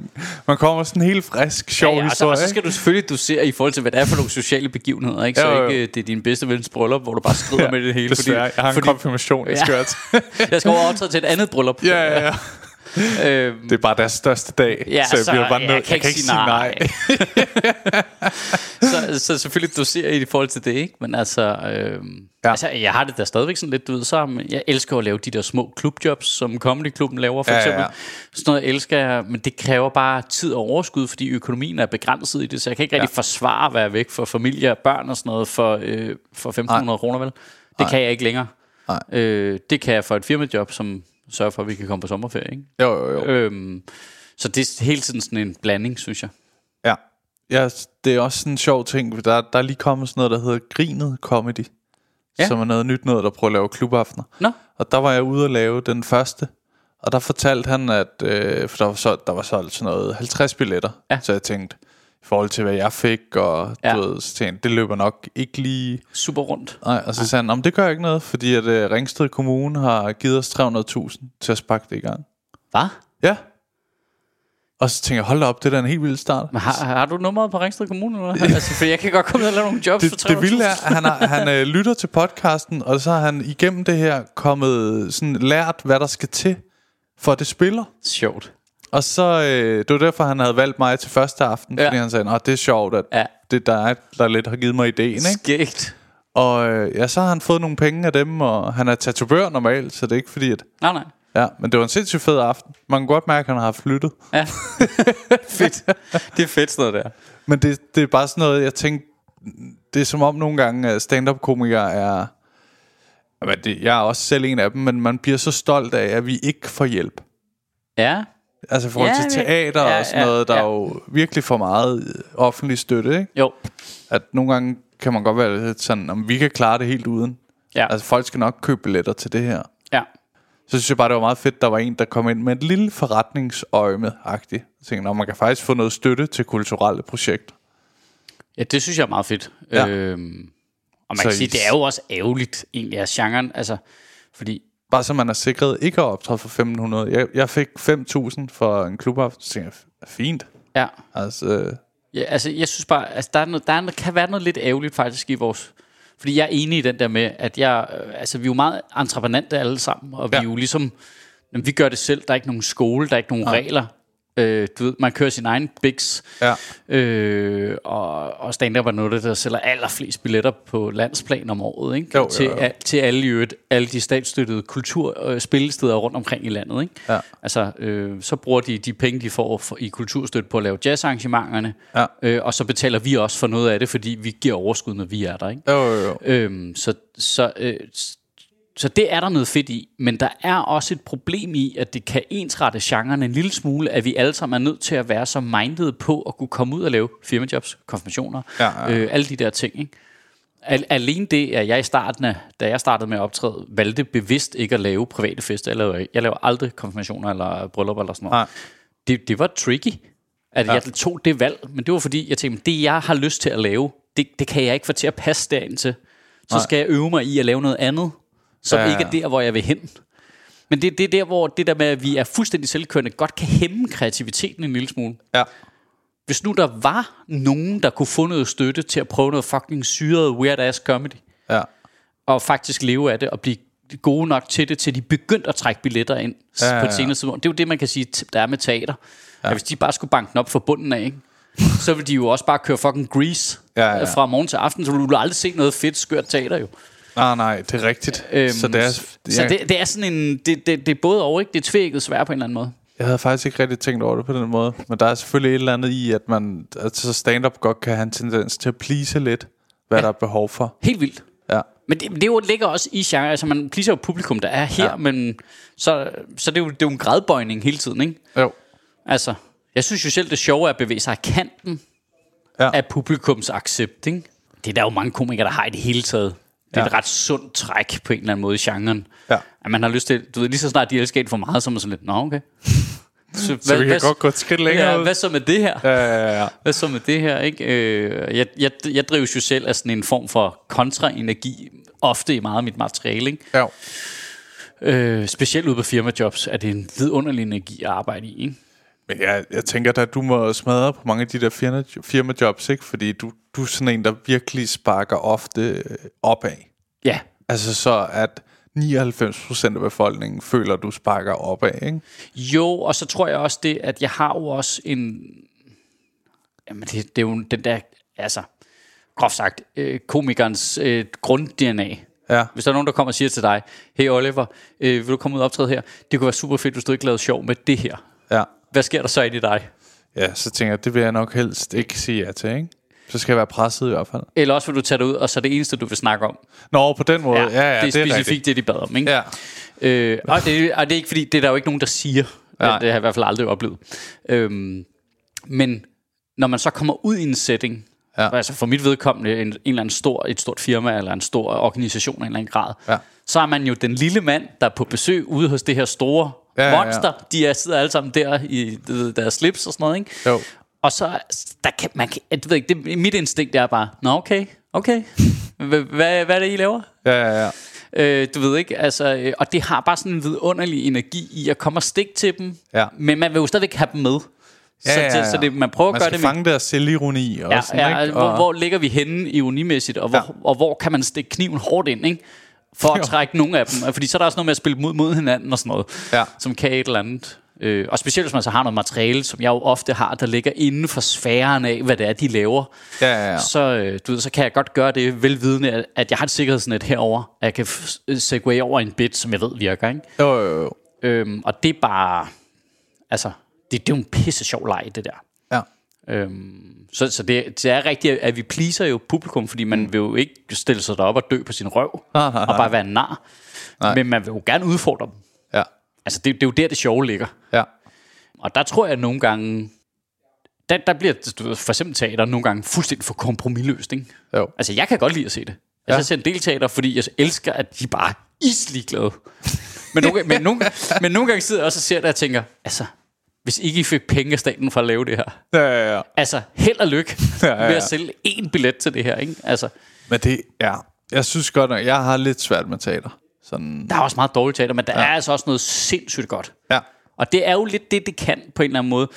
man kommer sådan en helt frisk, sjov ja, ja, og, så, historie. og så skal du selvfølgelig dosere i forhold til, hvad det er for nogle sociale begivenheder, ikke? Så Jo, jo. ikke øh, det er din bedste vens bryllup, hvor du bare skrider med det hele. Desværre, jeg har en fordi, konfirmation, jeg Ja. skal [LAUGHS] ja. jeg skal over optræde til et andet bryllup. ja, ja, ja. Øhm, Det er bare deres største dag, Ja, så jeg så bliver bare jeg nødt. kan ikke sige nej. [LAUGHS] så, så selvfølgelig doserer i forhold til det, ikke? Men altså, øhm, Ja. ja. altså, jeg har det da stadigvæk sådan lidt, du ved, så jeg elsker at lave de der små klubjobs, som Comedy-klubben laver, for Ja, ja, eksempel. ja. Sådan noget elsker jeg, men det kræver bare tid og overskud, fordi økonomien er begrænset i det, så jeg kan ikke rigtig Ja. forsvare at være væk for familie og børn og sådan noget for, øh, for 1.500 kroner, vel? Det kan jeg ikke længere. Nej. Øh, det kan jeg for et firmajob, som sørger for, at vi kan komme på sommerferie, ikke? Jo, jo, jo. Øhm, så det er hele tiden sådan en blanding, synes jeg. Ja. ja, det er også sådan en sjov ting. Der, der er lige kommet sådan noget, der hedder Grinet Comedy. Ja. Som er noget nyt noget, der prøver at lave klubaftener. Nå, Og der var jeg ude og lave den første. Og der fortalte han, at øh, for der var, solgt, der var solgt sådan noget 50 billetter. Ja. Så jeg tænkte, i forhold til hvad jeg fik, og Ja. du ved, så tænkte, det løber nok ikke lige... super rundt. Nej, og så sagde han, "Nå, men det gør ikke noget, fordi at øh, Ringsted Kommune har givet os 300.000 til at sparke det i gang. Hvad? Ja. Og så tænkte jeg, hold da op, det er da en helt vild start. Men har, har du nummeret på Ringsted Kommune? Eller? [LAUGHS] altså, for jeg kan godt komme ned og lave nogle jobs for det, det 300.000. vilde er, at han, har, [LAUGHS] han øh, lytter til podcasten, og så har han igennem det her kommet sådan lært, hvad der skal til, for at det spiller. Sjovt. Og så, øh, det var derfor, han havde valgt mig til første aften, Ja. fordi han sagde, at det er sjovt, at Ja. det der er, der lidt har givet mig ideen. Ikke? Skægt. Og øh, ja, så har han fået nogle penge af dem, og han er tatovør normalt, så det er ikke fordi, at... Nej, nej. Ja, men det var en sindssygt fed aften. Man kan godt mærke, at han har flyttet. Ja. [LAUGHS] fedt. Det er fedt sådan noget der. Men det, det er bare sådan noget, jeg tænkte, det er som om nogle gange at stand-up-komikere er... Men det, jeg er også selv en af dem, men man bliver så stolt af, at vi ikke får hjælp. Ja. Altså i forhold Ja, til teater ja, og sådan noget, der ja. er jo virkelig for meget øh, offentlig støtte, ikke? Jo. At nogle gange kan man godt være lidt sådan, om vi kan klare det helt uden. Ja. Altså folk skal nok købe billetter til det her. ja. Så synes jeg bare, det var meget fedt, der var en, der kom ind med et lille forretningsøjme-agtigt. Jeg tænkte, "Nå, man kan faktisk få noget støtte til kulturelle projekter. Ja, det synes jeg er meget fedt. Ja. Øhm, og man Så kan sige, det er jo også ærgerligt egentlig af genren. Altså, fordi Bare så man er sikret ikke at optræde for 1500. Jeg, jeg fik 5.000 for en klubaften, så tænkte jeg, fint. Ja. Altså, øh, Ja, altså, jeg synes bare, altså, der, er noget, der er noget, kan være noget lidt ærgerligt faktisk i vores... Fordi jeg er enig i den der med, at jeg, øh, altså, vi er jo meget entreprenante alle sammen, og vi Ja. er jo ligesom, jamen, vi gør det selv, der er ikke nogen skole, der er ikke nogen regler. Øh, du ved, man kører sin egen bigs, ja. øh, og, og stand-up er noget, der sælger allerflest billetter på landsplan om året, ikke? Jo, jo, til, jo. a- til alle, øvrigt, alle de statsstøttede kultur- og spillesteder rundt omkring i landet. Ikke? Ja. Altså, øh, så bruger de de penge, de får for, i kulturstøtte på at lave jazzarrangementerne, Ja. øh, og så betaler vi også for noget af det, fordi vi giver overskud, når vi er der. Ikke? Jo, jo, jo. Øhm, så, så, øh, så det er der noget fedt i, men der er også et problem i, at det kan ensrette genren en lille smule, at vi alle sammen er nødt til at være så minded på at kunne komme ud og lave firmajobs, konfirmationer, Ja, ja. Øh, alle de der ting. Ikke? Al- alene det, at jeg i starten af, da jeg startede med at optræde, valgte bevidst ikke at lave private fester. Jeg laver, jeg laver aldrig konfirmationer eller bryllup eller sådan noget. Nej. Det, det var tricky, at Ja. ja. jeg tog det valg, men det var fordi, jeg tænkte, det jeg har lyst til at lave, det, det kan jeg ikke få til at passe derind til. Så Nej. skal jeg øve mig i at lave noget andet, som Ja, ja, ja, ikke er der, hvor jeg vil hen. Men det, det er der, hvor det der med, at vi er fuldstændig selvkørende, godt kan hæmme kreativiteten en lille smule. Ja. Hvis nu der var nogen, der kunne få noget støtte til at prøve noget fucking syret weird ass comedy, Ja. og faktisk leve af det, og blive gode nok til det, til de begyndte at trække billetter ind Ja, ja, ja, på et ja. senere tidspunkt. Det er jo det, man kan sige, der er med teater. Ja. At hvis de bare skulle banke den op fra bunden af, ikke? så vil de jo også bare køre fucking grease Ja, ja. øh, fra morgen til aften, så du vil aldrig se noget fedt, skørt teater jo. Nej, nej, det er rigtigt. Øhm, så det er, så jeg, det, det er sådan en, det, det, det er både og, ikke? Det er tvækket svært på en eller anden måde. jeg havde faktisk ikke rigtig tænkt over det på den måde. Men der er selvfølgelig et eller andet i, at man altså stand-up godt kan have en tendens til at please lidt, hvad ja. der er behov for. Helt vildt. Ja. Men det, det jo, ligger også i genre, altså man pleaser jo publikum, der er her, Ja. men så, så det er, jo, det er jo en gradbøjning hele tiden, ikke? Jo. Altså, jeg synes jo selv, det sjove er at bevæge sig af kanten ja. af publikums accept, ikke? Det er der jo mange komikere, der har i det hele taget. Det er Ja. et ret sundt træk på en eller anden måde i genren. Ja. At man har lyst til, du ved, lige så snart de elsker en for meget, så er man sådan lidt, nå okay. så, [LAUGHS] Så vi kan godt gå et skridt længere ja, ud. hvad så med det her? Ja, ja, ja. Hvad så med det her, ikke? Øh, jeg, jeg, jeg drives jo selv af sådan en form for kontraenergi, ofte i meget af mit materiale, ikke? ja. Øh, specielt ude på firmajobs er det en vidunderlig energi at arbejde i, ikke? Men jeg, jeg tænker at du må smadre på mange af de der firma, firmajobs, ikke? Fordi du, du er sådan en, der virkelig sparker ofte øh, opad. Ja, Altså så, at 99% af befolkningen føler, at du sparker opad, ikke? Jo, og så tror jeg også det, at jeg har jo også en... Jamen, det, det er jo den der, altså, groft sagt, øh, komikernes øh, grund-DNA. Ja. Hvis der er nogen, der kommer og siger til dig, hey Oliver, øh, vil du komme ud og optræde her? Det kunne være super fedt, hvis du ikke lavede sjov med det her. Hvad sker der så ind i dig? Ja, så tænker jeg, det vil jeg nok helst ikke sige ja til, ikke? Så skal jeg være presset i hvert fald. Eller også vil du tage det ud, og så er det eneste, du vil snakke om. Nå, på den måde. Ja, ja, ja det er det er specifikt rigtigt. det, de bad om, ikke? Ja. Øh, og, det, og det er ikke fordi, det er der jo ikke nogen, der siger. Nej. Det, har jeg i hvert fald aldrig oplevet. Øhm, men når man så kommer ud i en setting, ja. altså for mit vedkommende en, en eller anden stor, et stort firma eller en stor organisation af en eller anden grad, Ja. så er man jo den lille mand, der er på besøg ude hos det her store Ja, ja, ja, monster. De er, sidder alle sammen der i deres slips og sådan noget, ikke? Jo. Og så, der kan, man kan, du ved ikke, det, mit instinkt er bare, nå okay, okay, [LAUGHS] hvad, hvad, er det, I laver? Ja, ja, ja. Øh, du ved ikke, altså, øh, og det har bare sådan en vidunderlig energi i at komme og stikke til dem, Ja. men man vil jo stadigvæk have dem med. Ja, så, ja, ja. så det, man prøver Man at gøre det med, fange deres selvironi og ja, sådan, ja, ikke? hvor, Og, hvor ligger vi henne ironimmæssigt, og hvor, ja. og hvor kan man stikke kniven hårdt ind, ikke? For at [LAUGHS] trække nogle af dem. Fordi så er der også noget med at spille mod, mod hinanden og sådan noget, Ja. som kan et eller andet. Øh, og specielt hvis man så har noget materiale, som jeg jo ofte har, der ligger inden for sfæren af, hvad det er, de laver. Ja, ja, ja. Så, øh, du ved, så kan jeg godt gøre det velvidende, at, at jeg har et sikkerhedsnet herover, at jeg kan øh, segue over en bit, som jeg ved virker. Ikke? Jo, jo, jo. Øhm, og det er bare... Altså, det, det er jo en pisse sjov leg, det der. Øhm, så så det, det er rigtigt, at vi pleaser jo publikum, fordi man vil jo ikke stille sig derop og dø på sin røv, Nej, nej, og bare være en nar. Nej. Men man vil jo gerne udfordre dem. Ja. Altså, det, det er jo der, det sjove ligger. Ja. Og der tror jeg at nogle gange... Der, der bliver du ved, for eksempel teater nogle gange fuldstændig for kompromilløst, ikke? Jo. Altså, jeg kan godt lide at se det. Altså, Ja. Jeg ser en del teater, fordi jeg elsker, at de bare er islig glade. Men nogle, men, nogle, [LAUGHS] men nogle gange sidder jeg også og ser det og tænker, altså, hvis ikke I fik penge af staten for at lave det her, Ja, ja, ja. altså, held og lykke [LAUGHS] Ja, ja, ja, ved at sælge én billet til det her, ikke? Altså, Men det, ja. Jeg synes godt nok, jeg har lidt svært med teater. Sådan, der er også meget dårligt teater, men der ja. er altså også noget sindssygt godt. ja. Og det er jo lidt det, det kan på en eller anden måde.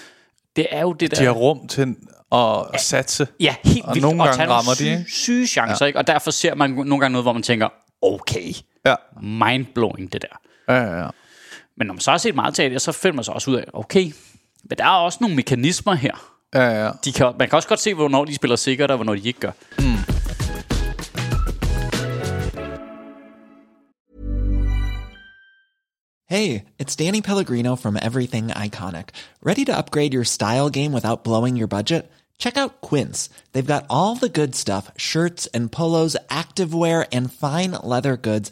Det er jo det der... De har rum til at satse. Ja, helt Og vildt. nogle og gange rammer de, syge, ikke? syge chancer, ja. ikke? Og derfor ser man nogle gange noget, hvor man tænker, okay, Ja. mindblowing det der. Ja, ja, ja. Men når man så har set meget teater, så finder man sig også ud af, okay, men der er også nogle mekanismer her. Ja, ja. De kan, man kan også godt se, hvornår de spiller sikkert, og hvornår de ikke gør. Hey, it's Danny Pellegrino from Everything Iconic. Ready to upgrade your style game without blowing your budget? Check out Quince. They've got all the good stuff shirts and polos, activewear, and fine leather goods,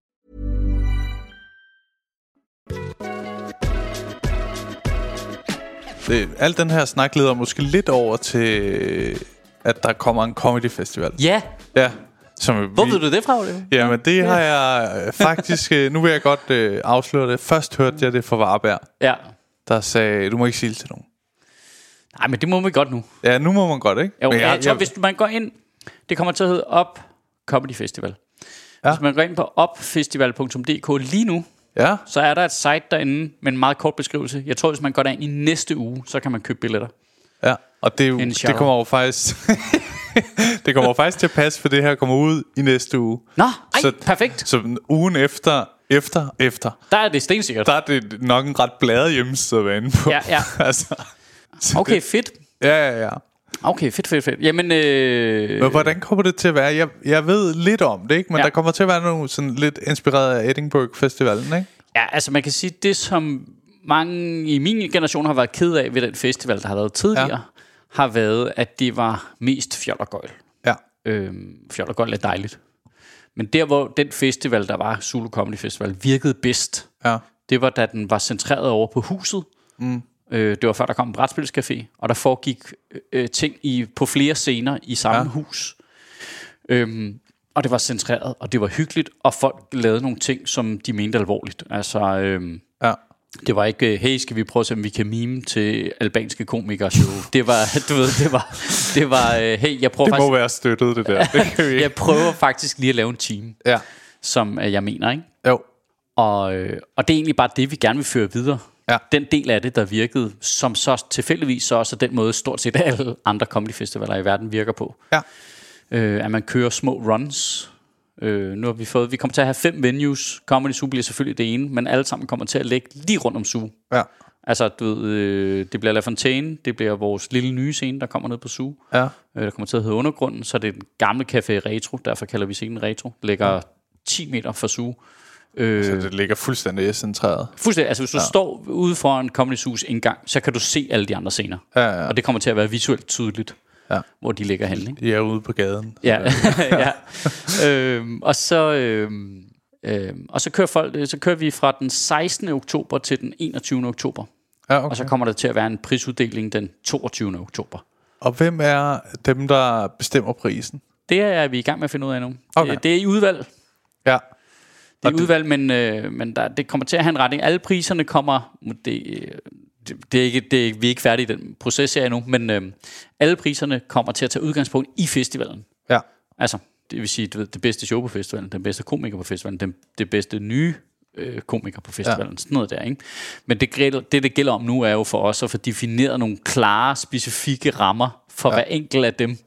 Det, al den her snak leder måske lidt over til, at der kommer en comedy festival. Ja, Ja. Som hvor ved du det fra, Oliver? Jamen, det har jeg øh, faktisk... øh, nu vil jeg godt øh, afsløre det. Først hørte jeg det fra Varberg, Ja. der sagde, du må ikke sige det til nogen. Nej, men det må vi godt nu. Ja, nu må man godt, ikke? Jo, Men jeg, jeg tror, hvis man går ind... Det kommer til at hedde Op Comedy Festival. Ja. Ja. Hvis man går ind på opfestival.dk lige nu, Ja, så er der et site derinde med en meget kort beskrivelse. Jeg tror, hvis man går derind i næste uge, så kan man købe billetter. ja. Og det, det kommer jo faktisk... [LAUGHS] det kommer faktisk til at passe, for det her kommer ud i næste uge. Nå, ej, perfekt. Så ugen efter, efter, efter, Der er det stensikkert. der er det nok en ret bladet hjemmeside at være inde på. Ja, ja. [LAUGHS] altså, så Okay, det- fedt. Ja, ja, ja. Okay, fedt, fedt, fedt. Jamen, øh, Men hvordan kommer det til at være? Jeg, jeg ved lidt om det, ikke? Men Ja. der kommer til at være nogle sådan lidt inspireret af Edinburgh Festivalen, ikke? ja, altså man kan sige, det som mange i min generation har været ked af ved den festival, der har været tidligere. Ja. har været, at det var mest fjol og gøjl. Ja. Øhm, fjol og gøjl er dejligt. Men der, hvor den festival, der var, Zulu Comedy Festival, virkede bedst, Ja. det var, da den var centreret over på huset. Mm. Øh, det var før, der kom en brætspilscafé, og der foregik øh, ting i, på flere scener i samme ja. Hus. Øhm, og det var centreret, og det var hyggeligt, og folk lavede nogle ting, som de mente alvorligt. Altså, øhm, Ja. det var ikke, øh, hey, skal vi prøve at se, om vi kan mime til albanske komikere show. Det var, [LAUGHS] du ved, det var, det var øh, hey, jeg prøver, Det må faktisk, være støttet, det der. [LAUGHS] Det kan vi ikke. jeg prøver faktisk lige at lave en team, Ja. som øh, jeg mener, ikke? Jo. Og, og det er egentlig bare det, vi gerne vil føre videre. Ja. Den del af det, der virkede, som så tilfældigvis så også er den måde, stort set alle andre comedy festivaler i verden virker på. Ja. Øh, at man kører små runs. Øh, nu har vi fået, vi kommer til at have fem venues. Comedy Zoo bliver selvfølgelig det ene, men alle sammen kommer til at ligge lige rundt om Zoo. Ja. Altså, du ved, øh, det bliver La Fontaine, det bliver vores lille nye scene, der kommer ned på Zoo. Ja. Øh, der kommer til at hedde Undergrunden, så er det den gamle café Retro, derfor kalder vi scenen Retro. Ligger 10 meter fra Zoo. Øh, Så det ligger fuldstændig centreret. Fuldstændig. Altså, hvis du ja. står ude foran Comedy Zoo's indgang, så kan du se alle de andre scener. Ja, ja. Og det kommer til at være visuelt tydeligt, Ja. hvor de ligger henne. Ikke? De er ude på gaden. Ja. ja. [LAUGHS] øhm, og så... Øhm, øhm, og så kører, folk, så kører vi fra den 16. oktober til den 21. oktober. Ja, okay. Og så kommer der til at være en prisuddeling den 22. oktober. Og hvem er dem, der bestemmer prisen? Det er vi i gang med at finde ud af nu. Okay. Det, det er i udvalg. Ja. Det er udvalg, men, øh, men der, det kommer til at have en retning. Alle priserne kommer... Det, øh, det, det er ikke, det er, vi er ikke færdige i den proces her endnu, men øh, alle priserne kommer til at tage udgangspunkt i festivalen. Ja. Altså, det vil sige, du ved, det bedste show på festivalen, den bedste komiker på festivalen, den, det bedste nye øh, komiker på festivalen, ja. sådan noget der, ikke? Men det, det, det gælder om nu, er jo for os at få defineret nogle klare, specifikke rammer for ja. hver enkelt af dem,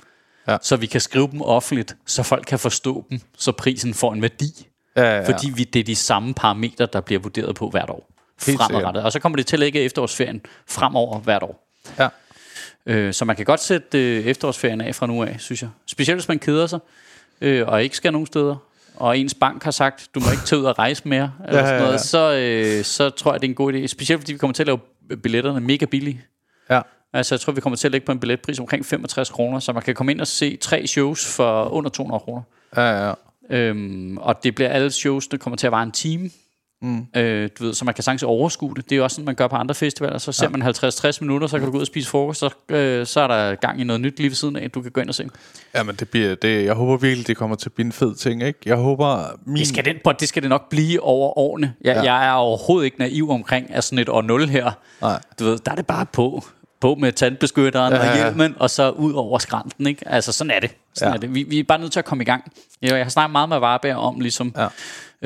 Ja. så vi kan skrive dem offentligt, så folk kan forstå dem, så prisen får en værdi. Ja, ja, ja. Fordi vi, det er de samme parametre, der bliver vurderet på hvert år. Helt fremadrettet. Og så kommer det til at ligge efterårsferien fremover hvert år. Ja. Øh, så man kan godt sætte øh, efterårsferien af fra nu af, synes jeg. Specielt hvis man keder sig, øh, og ikke skal nogen steder, og ens bank har sagt, du må ikke tage ud og rejse mere, [LAUGHS] eller Ja, sådan ja, noget, ja. så, øh, så tror jeg, det er en god idé. Specielt fordi vi kommer til at lave billetterne mega billige. Ja. Altså, jeg tror, vi kommer til at lægge på en billetpris omkring 65 kroner, så man kan komme ind og se tre shows for under 200 kroner. Ja, ja. Øhm, og det bliver alle shows, der kommer til at vare en time. Mm. Øh, du ved, så man kan sagtens overskue det. Det er jo også sådan, man gør på andre festivaler. Så ser ja. man 50-60 minutter, så kan du gå ud og spise frokost, så, øh, så er der gang i noget nyt lige ved siden af, du kan gå ind og se. Ja, men det bliver, det, jeg håber virkelig, det kommer til at blive en fed ting, ikke? Jeg håber, min... Det skal prøv, det skal det nok blive over årene. Jeg. Ja. jeg er overhovedet ikke naiv omkring at sådan et år 0 her. Nej. Du ved, der er det bare på. På med tandbeskytteren ja, Ja, og hjelmen, og så ud over skrænten. Ikke? Altså, sådan er det. Sådan Ja. er det. Vi, vi er bare nødt til at komme i gang. Jeg, jeg har snakket meget med Varberg om, ligesom, Ja.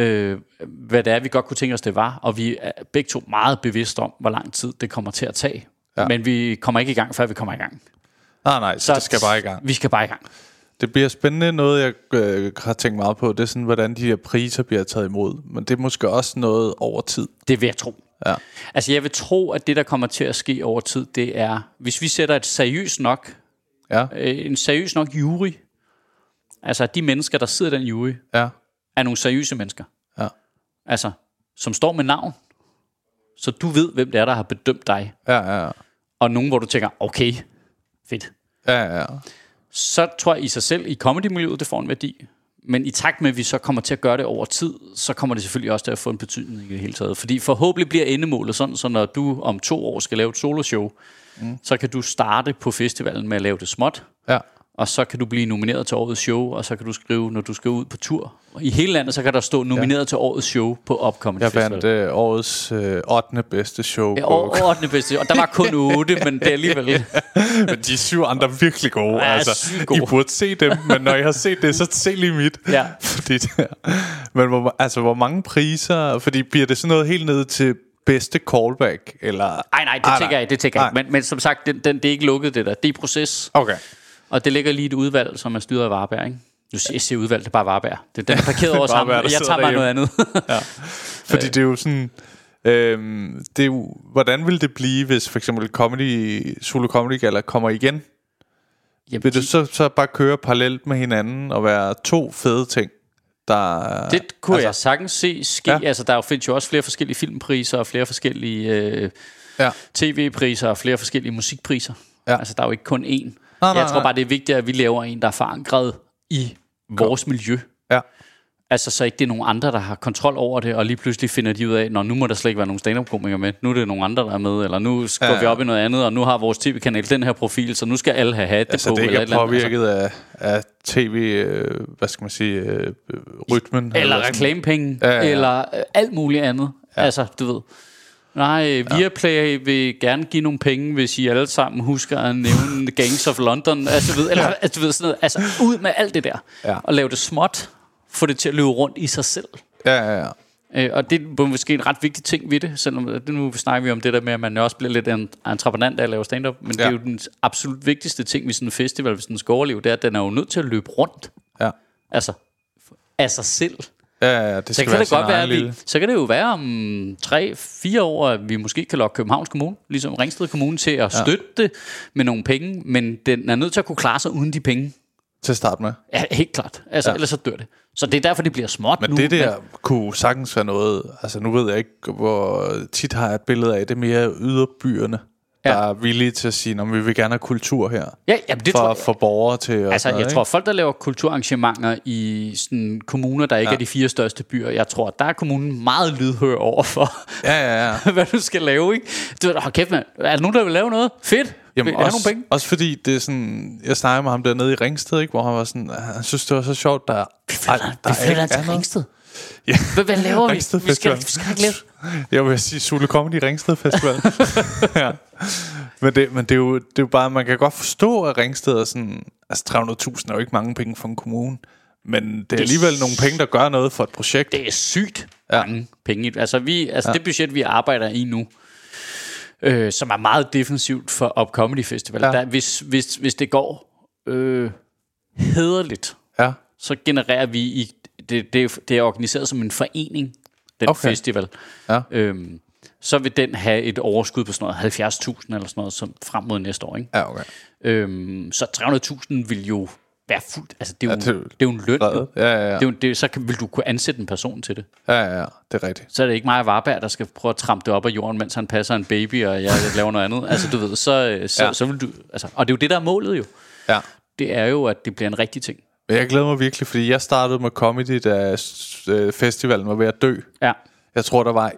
øh, hvad det er, vi godt kunne tænke os, det var. Og vi er begge to meget bevidste om, hvor lang tid det kommer til at tage. Ja. Men vi kommer ikke i gang, før vi kommer i gang. Nej, nej, så det skal bare i gang. Vi skal bare i gang. Det bliver spændende. Noget, jeg øh, har tænkt meget på, det er sådan, hvordan de her priser bliver taget imod. Men det er måske også noget over tid. Det vil jeg tro. Ja. Altså, jeg vil tro, at det, der kommer til at ske over tid, det er, hvis vi sætter et seriøst nok, Ja, øh, en seriøs nok jury, altså de mennesker, der sidder i den jury, ja, er nogle seriøse mennesker. ja, Altså, som står med navn, så du ved, hvem det er, der har bedømt dig. ja, ja, Og nogen, hvor du tænker, okay, fedt. ja, ja. Så tror jeg i sig selv, i comedy-miljøet, det får en værdi. Men i takt med, at vi så kommer til at gøre det over tid, så kommer det selvfølgelig også til at få en betydning i det hele taget. Fordi forhåbentlig bliver endemålet sådan, så når du om to år skal lave et soloshow, mm. så kan du starte på festivalen med at lave det småt, ja. Og så kan du blive nomineret til årets show, og så kan du skrive, når du skal ud på tur. Og I hele landet, så kan der stå nomineret ja. til årets show på Upcoming Jeg vandt øh, årets øh, 8. bedste show. Ja, år, år, den bedste. Og der var kun [LAUGHS] otte, men det er alligevel... men de syv andre er virkelig gode. Ja, altså, gode. I burde se dem, men når I har set det, så se lige mit. Ja. [LAUGHS] Fordi det, men hvor, altså, hvor mange priser... Fordi bliver det sådan noget helt ned til bedste callback? Eller? Nej, nej, det Ah, tænker jeg ikke, det tænker jeg Nej. Men, men som sagt, den, den, det er ikke lukket, det der. Det er proces. Okay. Og det ligger lige et udvalg, som er styret af Varberg, ikke? Du siger, jeg udvalg, det er bare Varberg. Det er den er parkeret [LAUGHS] over sammen. Der Jeg tager bare noget andet. [LAUGHS] Ja. Fordi det er jo sådan... Øhm, det er jo, hvordan vil det blive, hvis for eksempel comedy, Solo Comedy Gala kommer igen? Jamen, Vil de- det så, så bare køre parallelt med hinanden og være to fede ting, der... Det kunne altså, jeg sagtens se ske. Ja. Altså, der findes jo også flere forskellige filmpriser, og flere forskellige øh, Ja. tv-priser, og flere forskellige musikpriser. Ja. Altså, der er jo ikke kun én. Nej, jeg tror nej. bare, det er vigtigt, at vi laver en, der er forankret i vores miljø. Ja. Altså, så ikke det er nogen andre, der har kontrol over det, og lige pludselig finder de ud af, når nu må der slet ikke være nogen stand-up-komikere med. Nu er det nogen andre, der er med, eller nu går Ja, ja, vi op i noget andet, og nu har vores tv-kanal den her profil, så nu skal alle have hatte Altså, på. det ikke eller er et eller andet. påvirket af, af tv, øh, hvad skal man sige, øh, øh, rytmen. Eller sådan. reklamepenge, ja. ja. eller øh, alt muligt andet. Ja. Altså, du ved. Nej, Viaplay vil gerne give nogle penge, hvis I alle sammen husker at nævne [LAUGHS] Gangs of London. Altså, ved, eller, altså, du ved, sådan noget. altså ud med alt det der. Ja. Og lave det småt. Få det til at løbe rundt i sig selv. Ja, ja, ja. Øh, og det er måske en ret vigtig ting ved det, selvom det nu snakker vi om det der med, at man også bliver lidt en entreprenant af at lave stand-up, men ja. det Ja. er jo den absolut vigtigste ting ved sådan en festival, hvis den skal overleve, det er, at den er jo nødt til at løbe rundt. ja. Altså, af sig selv. Ja, ja, det Så skal kan være det godt være, at vi, så kan det jo være om tre, fire år, at vi måske kan lokke Københavns Kommune, ligesom Ringsted Kommune, til at støtte det med nogle penge, men den er nødt til at kunne klare sig uden de penge. til at starte med. Ja, helt klart. Altså, Ja. ja. ellers så dør det. Så det er derfor, det bliver småt Men nu. det der kunne sagtens være noget, altså nu ved jeg ikke, hvor tit har jeg et billede af, det er mere yderbyerne, Ja. der er villige til at sige, at vi vil gerne have kultur her, Ja, jamen, det for, tror jeg. for borgere til. Altså, noget, jeg tror, folk, der laver kulturarrangementer i sådan kommuner, der ikke ja. er de fire største byer, jeg tror, der er kommunen meget lydhør over for, Ikke? Ja, ja, ja. [LAUGHS] hvad du skal lave, ikke? Du hold kæft, mand. Er der nogen, der vil lave noget? Fedt. Jamen også, nogle penge? også fordi det er sådan, jeg snakkede med ham dernede i Ringsted, ikke, hvor han var sådan, han synes det var så sjovt, der, Vi flytter ikke er til. Ringsted. Ja. Hvad, hvad laver vi? Vi skal, vi skal ikke lave. Jeg vil sige Sule Comedy Ringsted Festival. [LAUGHS] ja. Men, det, men det, er jo, det er jo bare, man kan godt forstå, at Ringsted er sådan, altså 300.000 er jo ikke mange penge for en kommune, men det er alligevel nogle penge, der gør noget for et projekt. Det er sygt Ja. mange penge. Altså, vi, altså ja. det budget, vi arbejder i nu, øh, som er meget defensivt for Up Comedy Festival, Ja. der, hvis, hvis, hvis det går øh, hederligt, Ja, så genererer vi i det, det, det er organiseret som en forening, den Okay. festival. Ja. Øhm, så vil den have et overskud på sådan noget 70.000 eller sådan noget som frem mod næste år. Ikke? ja okay. Øhm, så 300.000 vil jo være fuldt. Altså, det er jo, Ja, det- det, er jo en løn. Jo. Ja, ja, ja. Det er jo, det, så kan, vil du kunne ansætte en person til det. ja, ja, ja. Det er rigtigt. Så er det ikke mig og Varberg, der skal prøve at trampe det op af jorden, mens han passer en baby, og jeg laver noget andet. Altså, du ved, så, øh, så, ja. så vil du... Altså, og det er jo det, der er målet jo. Ja. Det er jo, at det bliver en rigtig ting. Men jeg glæder mig virkelig, fordi jeg startede med comedy, da øh, festivalen var ved at dø. Ja. Jeg tror, der var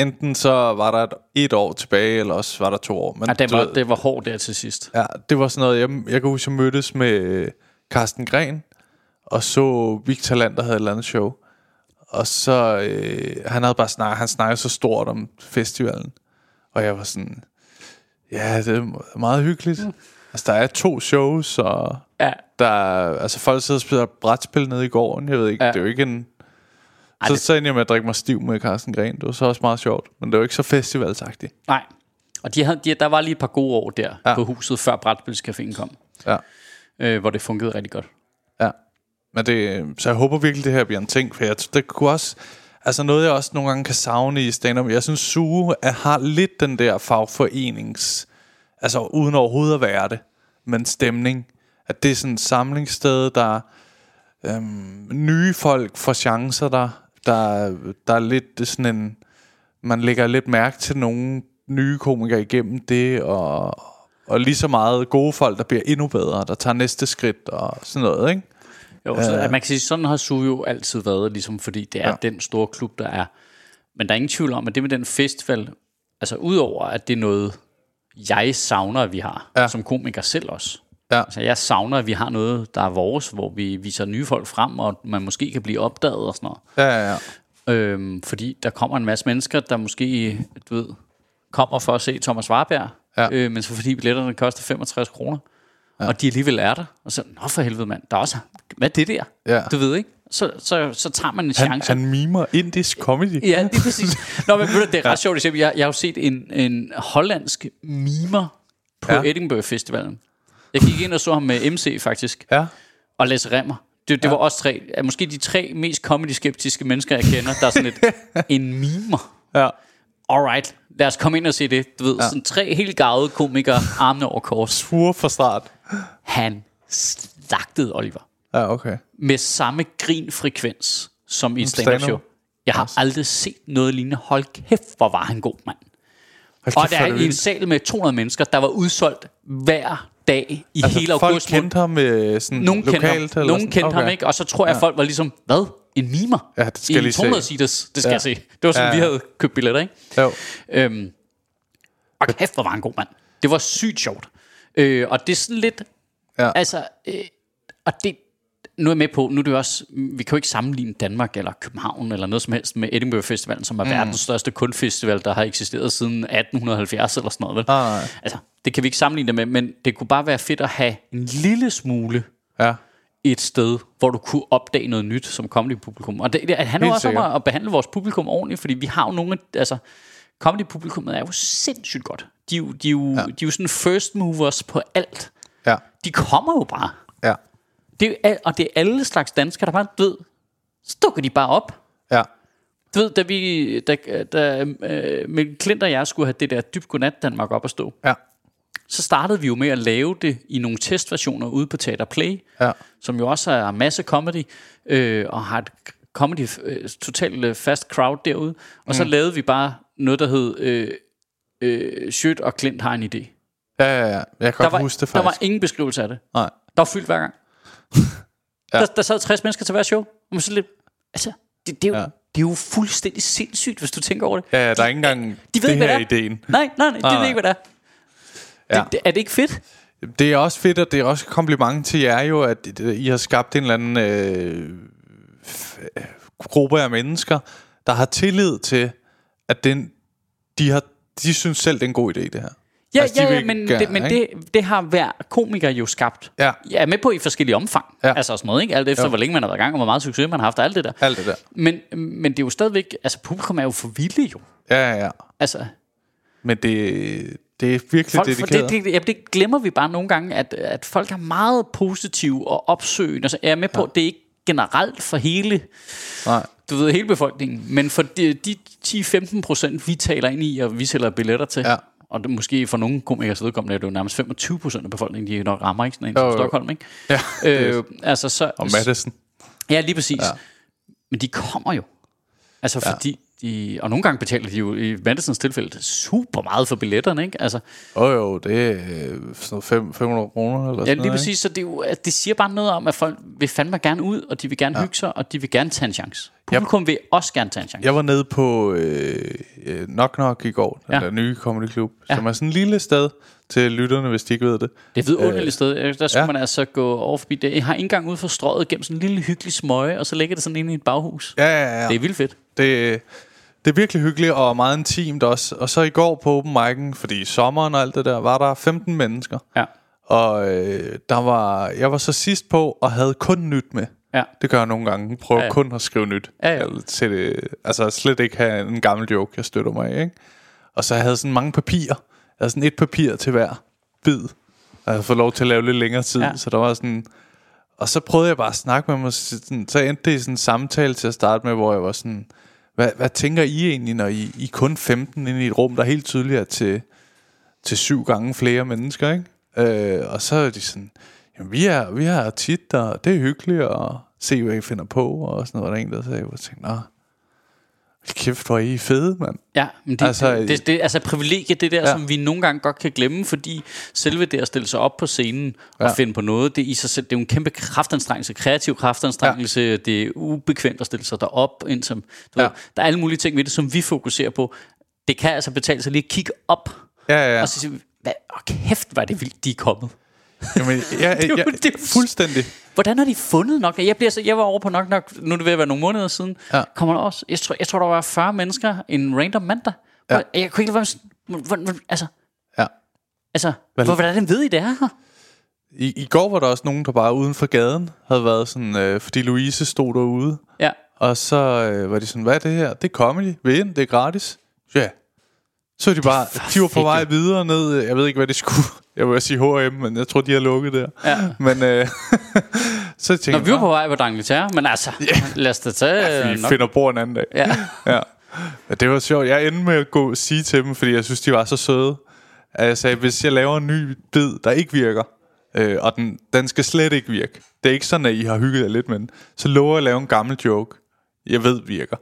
enten så var der et, et år tilbage, eller også var der to år. Men ja det, var, det var hårdt der til sidst. Ja, det var sådan noget, jeg, jeg kan huske, jeg mødtes med øh, Carsten Gren, og så Victor Land, der havde et eller andet show. Og så, øh, han havde bare snakket, han snakkede så stort om festivalen. Og jeg var sådan, ja, det er meget hyggeligt. Mm. Altså, der er to shows, og Ja. der er, altså folk sidder og spiller brætspil nede i gården. Jeg ved ikke, ja. Det er jo ikke en... Ej, Så, det- så endte jeg med at drikke mig stiv med Carsten Gren. Det var så også meget sjovt. Men det var ikke så festivalsagtigt. Nej. Og de havde, de, der var lige et par gode år der Ja. på huset, før Brætspilscaféen kom. Ja. Øh, hvor det fungerede rigtig godt. Ja. Men det, så jeg håber virkelig, det her bliver en ting, for jeg, det kunne også, altså noget, jeg også nogle gange kan savne i stand-up, jeg synes, Suge er, har lidt den der fagforenings, altså uden overhovedet at være det, men stemning, at det er sådan et samlingssted, der øhm, nye folk får chancer der, der, der er lidt sådan en, man lægger lidt mærke til nogle nye komikere igennem det, og, og lige så meget gode folk, der bliver endnu bedre, der tager næste skridt og sådan noget, ikke? Jo, så, at man kan sige, sådan har SU jo altid været, ligesom fordi det er Ja. den store klub, der er. Men der er ingen tvivl om, at det med den festival, altså udover at det er noget, jeg savner, at vi har, ja. som komiker selv også. Ja. Altså jeg savner, at vi har noget, der er vores, hvor vi viser nye folk frem, og man måske kan blive opdaget og sådan noget. Ja, ja, ja. Øhm, fordi der kommer en masse mennesker, der måske, du ved, kommer for at se Thomas Warberg, Ja. øh, men så fordi billetterne koster 65 kroner, ja. og de alligevel er der, og så, nå for helvede mand, der er også, hvad er det der? Ja. Du ved ikke? Så, så, så tager man en Han, chance. han mimer indisk comedy. Ja, det er præcis. [LAUGHS] Nå, men ved du, det er ret sjovt eksempel. Jeg, jeg har jo set en, en hollandsk mimer på Ja. ja. Edinburgh Festivalen. Jeg gik ind og så ham med MC faktisk, Ja. og Lasse Remmer. Det, det ja. var os tre, måske de tre mest comedy-skeptiske mennesker, jeg kender, der er sådan lidt [LAUGHS] en mimer. Ja. Alright, lad os komme ind og se det. Du ved, ja. sådan tre helt gavede komikere, armene over kors. Svure fra start. Han slagtede Oliver Ja, okay. med samme grinfrekvens som i et stand-up. stand-up show. Jeg har aldrig set noget lignende. Hold kæft, hvor var han god, mand. Hold Og kæft, der hvor er i en sal med 200 mennesker, der var udsolgt hver dag i Altså, hele folk august. kendte ham øh, sådan Nogen kendte ham, lokalt? eller nogen sådan? kendte okay. ham ikke, og så tror jeg, folk var ligesom, hvad? En mimer? Ja, det skal I jeg lige se. 200 seaters, det skal Ja. jeg se. Det var sådan, Ja, vi ja. havde købt billetter, ikke? Jo. Øhm, og kæft, hvor var en god mand. Det var sygt sjovt. Øh, og det er sådan lidt... Ja. Altså, øh, og det... Nu er jeg med på, nu er det også, vi kan jo ikke sammenligne Danmark eller København eller noget som helst med Edinburgh Festivalen, som er mm. verdens største kunstfestival, der har eksisteret siden 1870 eller sådan noget. Vel? Nej. Altså, det kan vi ikke sammenligne det med, men det kunne bare være fedt at have en lille smule Ja. et sted, hvor du kunne opdage noget nyt som comedy-publikum. Og det, det handler Helt også om at, at behandle vores publikum ordentligt, fordi vi har jo nogle... Altså, comedy-publikummet er jo sindssygt godt. De, er jo- de, er jo, ja. de er jo sådan first movers på alt. Ja. De kommer jo bare. Det er, og det er alle slags danskere, der bare, du ved, så dukker de bare op. Ja. Du ved, da vi, da, da øh, Mikkel Klint og jeg skulle have det der dybt godnat Danmark op at stå, Ja. så startede vi jo med at lave det i nogle testversioner ude på Teater Play, Ja. som jo også er masse comedy, øh, og har et comedy øh, totalt øh, fast crowd derude. Og så lavede vi bare noget, der hed øh, øh, Sjøt og Klint har en idé. Ja, ja, ja. Jeg kan Der godt var, huske det der var faktisk. ingen beskrivelse af det. Nej. Der var fyldt hver gang. Ja. der, der sad 60 mennesker til hver show. Og man så lidt, altså, det, det, er jo, Ja. det er jo fuldstændig sindssygt, hvis du tænker over det. Ja, ja, der er ikke engang De ved det ikke, hvad her det er. ideen. Nej, nej, nej, de Nej, ved ikke, hvad det er. Ja. Det, det, er det ikke fedt? Det er også fedt, og det er også et kompliment til jer jo, at I har skabt en eller anden øh, øh, gruppe af mennesker, der har tillid til, at den, de, har, de synes selv, det er en god idé, det her. Ja, Altså, ja, ja men, gerne, det, men ikke? det, det har hver komiker jo skabt. Ja. Jeg er med på i forskellige omfang. Ja. Ja. Altså sådan noget, ikke? Alt efter, Jo. hvor længe man har været i gang, og hvor meget succes man har haft, og alt det der. Alt det der. Men, men det er jo stadigvæk... Altså, publikum er jo for vilde jo. Ja, ja, ja. Altså, Men det, det er virkelig folk, for dedikeret. det, det, ja, det glemmer vi bare nogle gange, at, at folk er meget positive og opsøgende. Altså, jeg er med på, at det er ikke generelt for hele, Nej. du ved, hele befolkningen, men for de, de 10-15 procent, vi taler ind i, og vi sælger billetter til, Ja. Og det, måske for nogle komikers vedkommende er det jo nærmest 25 procent af befolkningen, de nok rammer, ikke? Sådan en som. Stockholm, ikke? Ja, Øh, altså, så, og Madison. Ja, lige præcis. Ja. Men de kommer jo. Altså fordi, de, og nogle gange betaler de jo i Madisons tilfælde super meget for billetterne, ikke? Altså, oh, jo, det er øh, sådan noget fem- 500 kroner eller ja, lige præcis. Så det, er jo, at det siger bare noget om, at folk vil fandme gerne ud, og de vil gerne ja. hygge sig, og de vil gerne tage en chance. Publikum vil også gerne tage en chance. Jeg var nede på øh, øh, Knock Knock i går, den Ja. der nye comedy club, Ja. som er sådan en lille sted til lytterne, hvis de ikke ved det. Det er et vidunderligt sted. Der skulle ja. man altså gå over forbi det. Jeg har ikke engang ud for strøget gennem sådan en lille hyggelig smøge, og så ligger det sådan inde i et baghus. Ja, ja, ja. Det er vildt fedt. Det, det er virkelig hyggeligt og meget intimt også. Og så i går på open mic'en, fordi sommeren og alt det der, var der 15 mennesker. Ja. Og øh, der var, jeg var så sidst på og havde kun nyt med. Ja. Det gør jeg nogle gange. Prøver ja, Ja, kun at skrive nyt. Ja, ja. Til det, altså slet ikke have en gammel joke, jeg støtter mig i. Ikke? Og så jeg havde sådan mange papirer. Jeg havde sådan et papir til hver bid. Og jeg havde fået lov til at lave lidt længere tid. Ja. Ja. Så der var sådan... Og så prøvede jeg bare at snakke med mig. Sådan, så endte det i sådan en samtale til at starte med, hvor jeg var sådan... Hvad, hvad tænker I egentlig, når I, I kun 15 inde i et rum, der helt tydeligt er til, til syv gange flere mennesker, ikke? Øh, og så er de sådan, jamen vi er, vi er tit, og det er hyggeligt at se, hvad I finder på, og sådan noget, Der der en, der sagde, og jeg tænkte, kæft, hvor er I fede, mand. Ja, men det, Altså, det, det, det altså privilegie, det der, Ja. som vi nogle gange godt kan glemme, fordi selve det at stille sig op på scenen og Ja. finde på noget, det er i sig selv, det er jo en kæmpe kraftanstrengelse, kreativ kraftanstrengelse, ja. det er ubekvemt at stille sig derop, ind som, du ja. ved, der er alle mulige ting ved det, som vi fokuserer på. Det kan altså betale sig lige at kigge op, Ja, ja, ja. og så sige, hvad, oh, kæft, var det vildt, de er kommet. Jamen, ja, er jo- det er jo- fuldstændig. Hvordan har de fundet nok? Jeg, bliver så, jeg var over på nok nok, nu er det ved at være nogle måneder siden. Ja. Kommer der også, jeg tror, jeg tror, der var 40 mennesker en random mandag. Ja. Jeg kunne ikke være med altså, Ja. altså, Hvad- hvor, hvordan ved I det er her? I, I går var der også nogen, der bare uden for gaden havde været sådan, øh, fordi Louise stod derude, Ja. og så øh, var de sådan, hvad er det her? Det er comedy, I ind, det er gratis. Ja. Så de bare, de var på vej videre ned, øh, jeg ved ikke, hvad de skulle. Jeg vil sige H&M, men jeg tror, de har lukket der. Ja. Men øh, [LAUGHS] så tænkte Når jeg, vi var "Nå, på vej på D'Angleterre, men altså, lad os da tage... vi øh, nok- finder bord en anden dag. Ja. ja. ja. det var sjovt. Jeg endte med at gå og sige til dem, fordi jeg synes, de var så søde. At jeg sagde, hvis jeg laver en ny bid, der ikke virker, øh, og den, den skal slet ikke virke. Det er ikke sådan, at I har hygget jer lidt med den. Så lover jeg at lave en gammel joke, jeg ved virker.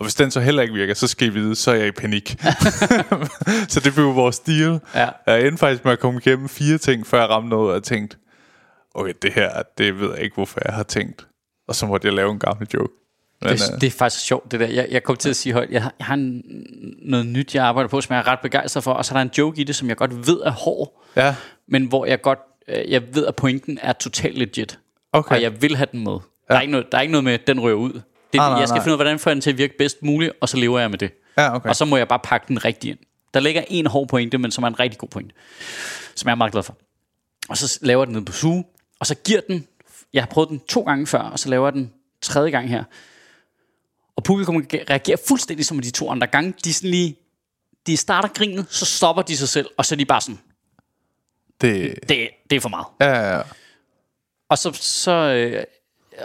Og hvis den så heller ikke virker, så skal I vide, så er jeg i panik. [LAUGHS] [LAUGHS] så det blev vores deal. Ja. Jeg endte faktisk med at komme igennem fire ting, før jeg ramte noget, og tænkte, okay, det her, det ved jeg ikke, hvorfor jeg har tænkt. Og så måtte jeg lave en gammel joke. Men, Det, øh, det er faktisk sjovt, det der. Jeg, jeg kom til at sige højt, jeg har, jeg har en, noget nyt, jeg arbejder på, som jeg er ret begejstret for, og så er der en joke i det, som jeg godt ved er hård, ja, men hvor jeg godt, øh, jeg ved, at pointen er totalt legit. okay. Og jeg vil have den med. Der, er ikke noget, der er ikke noget med, den rører ud. Det, Nej, nej, jeg skal nej. finde ud af, hvordan får jeg den til at virke bedst muligt, og så lever jeg med det. Ja, okay. Og så må jeg bare pakke den rigtigt ind. Der ligger en hård pointe, men som er en rigtig god pointe, som jeg er meget glad for. Og så laver jeg den ned på suge, og så giver den, jeg har prøvet den to gange før, og så laver jeg den tredje gang her. Og publikum reagerer fuldstændig som de to andre gange. De, sådan lige, de starter grinet, så stopper de sig selv, og så er de bare sådan, det, det, det er for meget. ja, ja, ja. Og så, så, øh,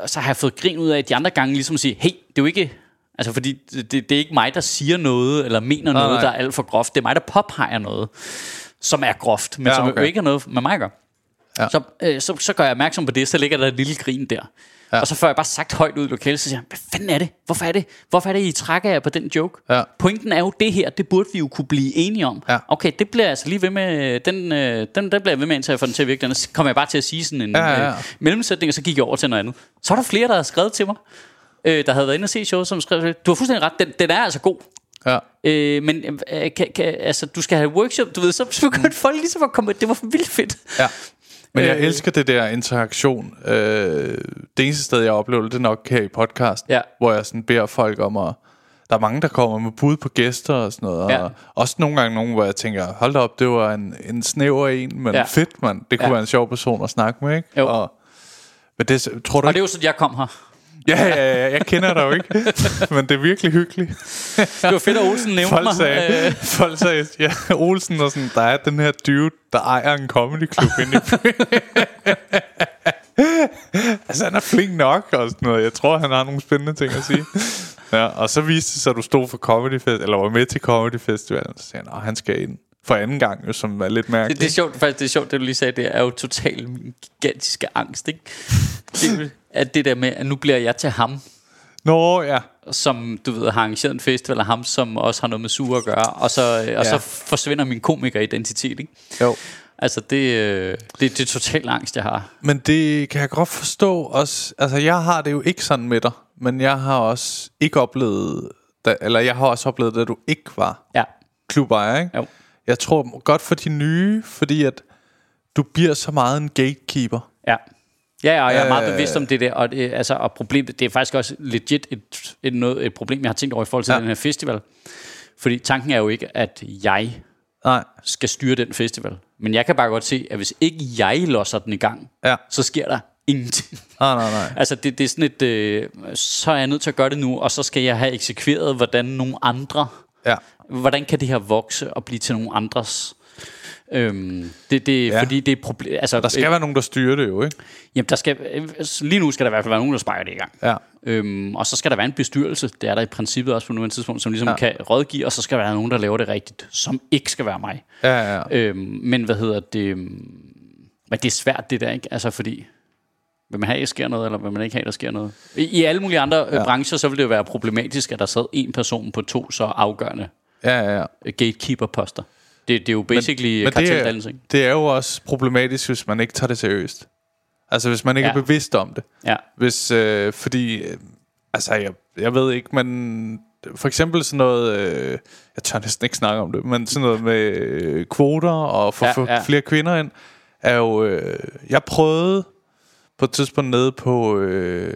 og så har jeg fået grin ud af, de andre gange ligesom at sige, hey, det er jo ikke... Altså, fordi det, det er ikke mig, der siger noget, eller mener noget, nej. der er alt for groft. Det er mig, der påpeger noget, som er groft, men Ja, ja, som okay. jo ikke har noget med mig at gøre. Ja. Så, øh, så, så gør jeg opmærksom på det, så ligger der et lille grin der. Ja. Og så får jeg bare sagt højt ud i lokalet, så siger jeg, hvad fanden er det? Hvorfor er det? Hvorfor er det, I trækker jer på den joke? Ja. Pointen er jo det her, det burde vi jo kunne blive enige om. Ja. Okay, det bliver jeg altså lige ved med, den, øh, den, den bliver jeg ved med, indtil jeg får den til at virke. Den kommer jeg bare til at sige sådan en Ja, ja, ja. Øh, mellemsætning, og så gik jeg over til noget andet. Så er der flere, der har skrevet til mig, øh, der havde været inde og se showet, som skrev, du har fuldstændig ret, den, den er altså god. ja. Øh, men øh, kan, kan, altså, du skal have workshop, du ved, så begyndte folk ligesom at komme, det var vildt fedt. Ja. Men jeg Øh. elsker det der interaktion. Øh, det eneste sted, jeg oplever det, det er nok her i podcast, Ja. hvor jeg sådan beder folk om at... Der er mange, der kommer med bud på gæster og sådan noget. Ja. Og også nogle gange nogen, hvor jeg tænker, hold da op, det var en, en snæver en, men Ja. fedt, mand. Det kunne Ja. være en sjov person at snakke med, ikke? Jo. Og, men det, tror du Og det er jo sådan, jeg kom her. Ja, ja, ja, jeg kender dig jo ikke. [LAUGHS] men det er virkelig hyggeligt. Det var fedt, at Olsen nævnte Folk mig. sagde, Øh, folk sagde ja, Olsen og sådan, der er den her dude, der ejer en comedy club inde i byen. [LAUGHS] altså, han er flink nok og sådan noget. Jeg tror, han har nogle spændende ting at sige. Ja, og så viste det sig, at du stod for Comedy Fest, eller var med til Comedy Festival. Så sagde han, "Nå, han skal ind for anden gang, jo, som er lidt det, mærkeligt. det, er sjovt, faktisk, det er sjovt, det du lige sagde, det er jo totalt min gigantiske angst, ikke? Det, [LAUGHS] at det der med, at nu bliver jeg til ham, Nå, ja. som du ved har arrangeret en festival, og ham, som også har noget med suge at gøre, og så, øh, og Ja. så forsvinder min komikeridentitet, ikke? Jo. Altså, det, øh, det, det er total angst, jeg har. Men det kan jeg godt forstå også. Altså, jeg har det jo ikke sådan med dig, men jeg har også ikke oplevet, da, eller jeg har også oplevet, at du ikke var Ja, klubejer, ikke? jo. Jeg tror godt for de nye, fordi at du bliver så meget en gatekeeper. Ja. Ja, og jeg er meget Øh. bevidst om det der, og, det, altså, og problemet, det er faktisk også legit et, et, noget, et problem, jeg har tænkt over i forhold til Ja. ja. den her festival. Fordi tanken er jo ikke, at jeg Nej. skal styre den festival. Men jeg kan bare godt se, at hvis ikke jeg losser den i gang, Ja. så sker der ingenting. Nej, nej, nej. [LAUGHS] altså, det, det er sådan et, øh, så er jeg nødt til at gøre det nu, og så skal jeg have eksekveret, hvordan nogle andre, Ja. Hvordan kan det her vokse og blive til nogle andres. Øhm, det, det, Ja. Fordi det er problem. Altså, Der skal være nogen, der styrer det jo, ikke? Jamen, der skal, øh, lige nu skal der i hvert fald være nogen, der spejler det i gang. Ja. Øhm, og så skal der være en bestyrelse, det er der i princippet også på nuværende tidspunkt, som ligesom Ja. kan rådgive, og så skal der være nogen, der laver det rigtigt, som ikke skal være mig. Ja, ja, ja. Øhm, men hvad hedder det? øhm, Men det er svært det der, ikke? Altså fordi, vil man have, at der sker noget, eller vil man ikke have, at der sker noget? I, i alle mulige andre ja. brancher, så vil det jo være problematisk, at der sad en person på to så afgørende ja, ja, ja. øh, gatekeeper-poster. Det, det er jo basically Men det karteldannelse, er, ikke? det er jo også problematisk, hvis man ikke tager det seriøst. Altså, hvis man ikke ja. Er bevidst om det. Ja. Hvis, øh, fordi, øh, altså, jeg, jeg ved ikke, men for eksempel sådan noget, øh, jeg tør næsten ikke snakke om det, men sådan noget med øh, kvoter og få Ja, ja, flere kvinder ind, er jo, øh, jeg prøvede på et tidspunkt nede på øh,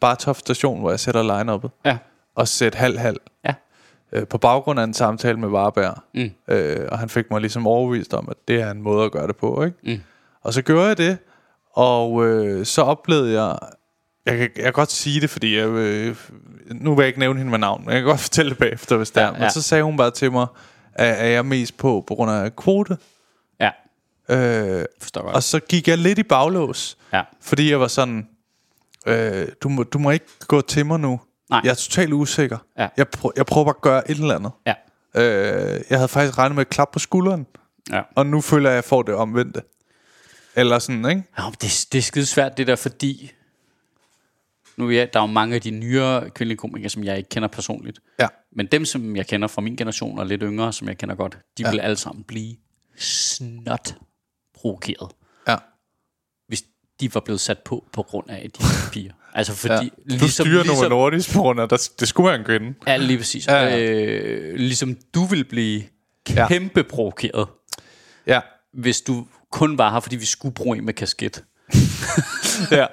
Bartof station, hvor jeg sætter line-uppet, Ja. og sætte halv-halv. Ja. Øh, på baggrund af en samtale med Varberg. Mm. Øh, og han fik mig ligesom overbevist om, at det er en måde at gøre det på. Ikke? Mm. Og så gjorde jeg det, og øh, så oplevede jeg, jeg kan, jeg kan godt sige det, fordi jeg, øh, nu vil jeg ikke nævne hende med navn, men jeg kan godt [LAUGHS] fortælle det bagefter, hvis det Ja, er. Men ja. så sagde hun bare til mig, at er jeg mest på på grund af kvote? Ja. Øh, Forstår godt. og så gik jeg lidt i baglås. Ja. Fordi jeg var sådan, øh, du, må, du må ikke gå til mig nu. Nej. Jeg er totalt usikker. Ja. Jeg, prø- jeg prøver bare at gøre et eller andet. Ja. Øh, jeg havde faktisk regnet med et klap på skulderen. Ja. Og nu føler jeg, at jeg får det omvendte. Eller sådan, ikke? Ja, det, det er skide svært det der, fordi nu er jeg, der er jo mange af de nyere kvindelige komikere, som jeg ikke kender personligt. Ja. Men dem, som jeg kender fra min generation og lidt yngre, som jeg kender godt, de ja. vil alle sammen blive snot provokeret, Ja. De var blevet sat på på grund af de her piger. [LAUGHS] Altså fordi, ja. Du styrer ligesom, Novo Nordisk på grund af, at det skulle være en kvinde. Ja, lige præcis. Ja, Ja, ja. ja. Øh, ligesom du vil blive Ja. kæmpe provokeret, Ja. hvis du kun var her, fordi vi skulle bruge en med kasket. [LAUGHS] ja.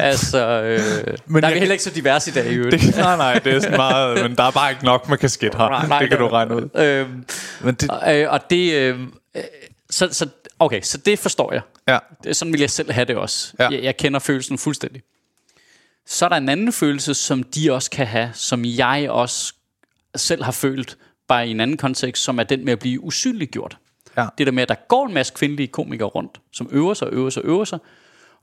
Altså, øh, Men der er vi heller ikke så divers i dag i øvrigt. Det, nej, nej, det er sådan meget, men der er bare ikke nok med kasket her. Nej, nej, det kan nej. du regne ud. Øhm, Men det, øh, og det... Øh, øh, så, så, okay, så det forstår jeg. ja, Det, sådan vil jeg selv have det også. Ja. Jeg, jeg kender følelsen fuldstændig. Så er der en anden følelse, som de også kan have, som jeg også selv har følt, bare i en anden kontekst, som er den med at blive usynliggjort. Ja. Det der med, at der går en masse kvindelige komikere rundt, som øver sig, øver sig, øver sig,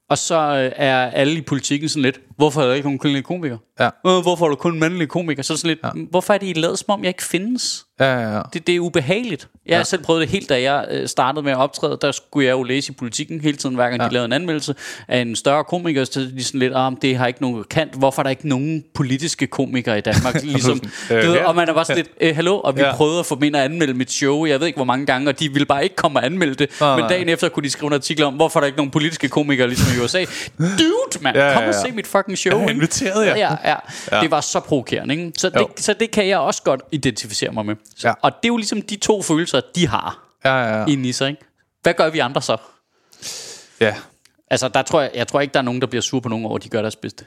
og så øh, er alle i politikken sådan lidt, hvorfor er der ikke nogen kvindelige komikere? Ja. Øh, hvorfor er der kun mandlige komikere? Så er det sådan lidt, ja. hvorfor er det, I lavet som om, jeg ikke findes? ja, ja, ja. Det, det er ubehageligt. Jeg har ja. selv prøvet det helt, da jeg øh, startede med at optræde. Der skulle jeg jo læse i politikken hele tiden, hver gang ja. de lavede en anmeldelse af en større komiker. Så de sådan lidt, om det har ikke nogen kant. Hvorfor er der ikke nogen politiske komikere i Danmark? [LAUGHS] ligesom, øh, du ved, ja. og man er bare sådan lidt, øh, hallo, og vi Ja. ja. prøvede at få dem ind og anmelde mit show. Jeg ved ikke, hvor mange gange, og de ville bare ikke komme og anmelde det. Nej, Men nej. dagen efter kunne de skrive en artikel om, hvorfor er der ikke nogen politiske komikere, ligesom i USA. [LAUGHS] Dude, mand, Ja, ja, kom og ja. se mit fucking show. Jeg ikke? inviterede jer. Ja, ja, ja. Det var så provokerende, ikke? Så Jo. det, så det kan jeg også godt identificere mig med. Så, Ja. Og det er jo ligesom de to følelser, de har ja, ja, ja. inde i sig, ikke? Hvad gør vi andre så? ja. Altså, der tror jeg, jeg tror ikke, der er nogen, der bliver sur på nogen over, at de gør deres bedste.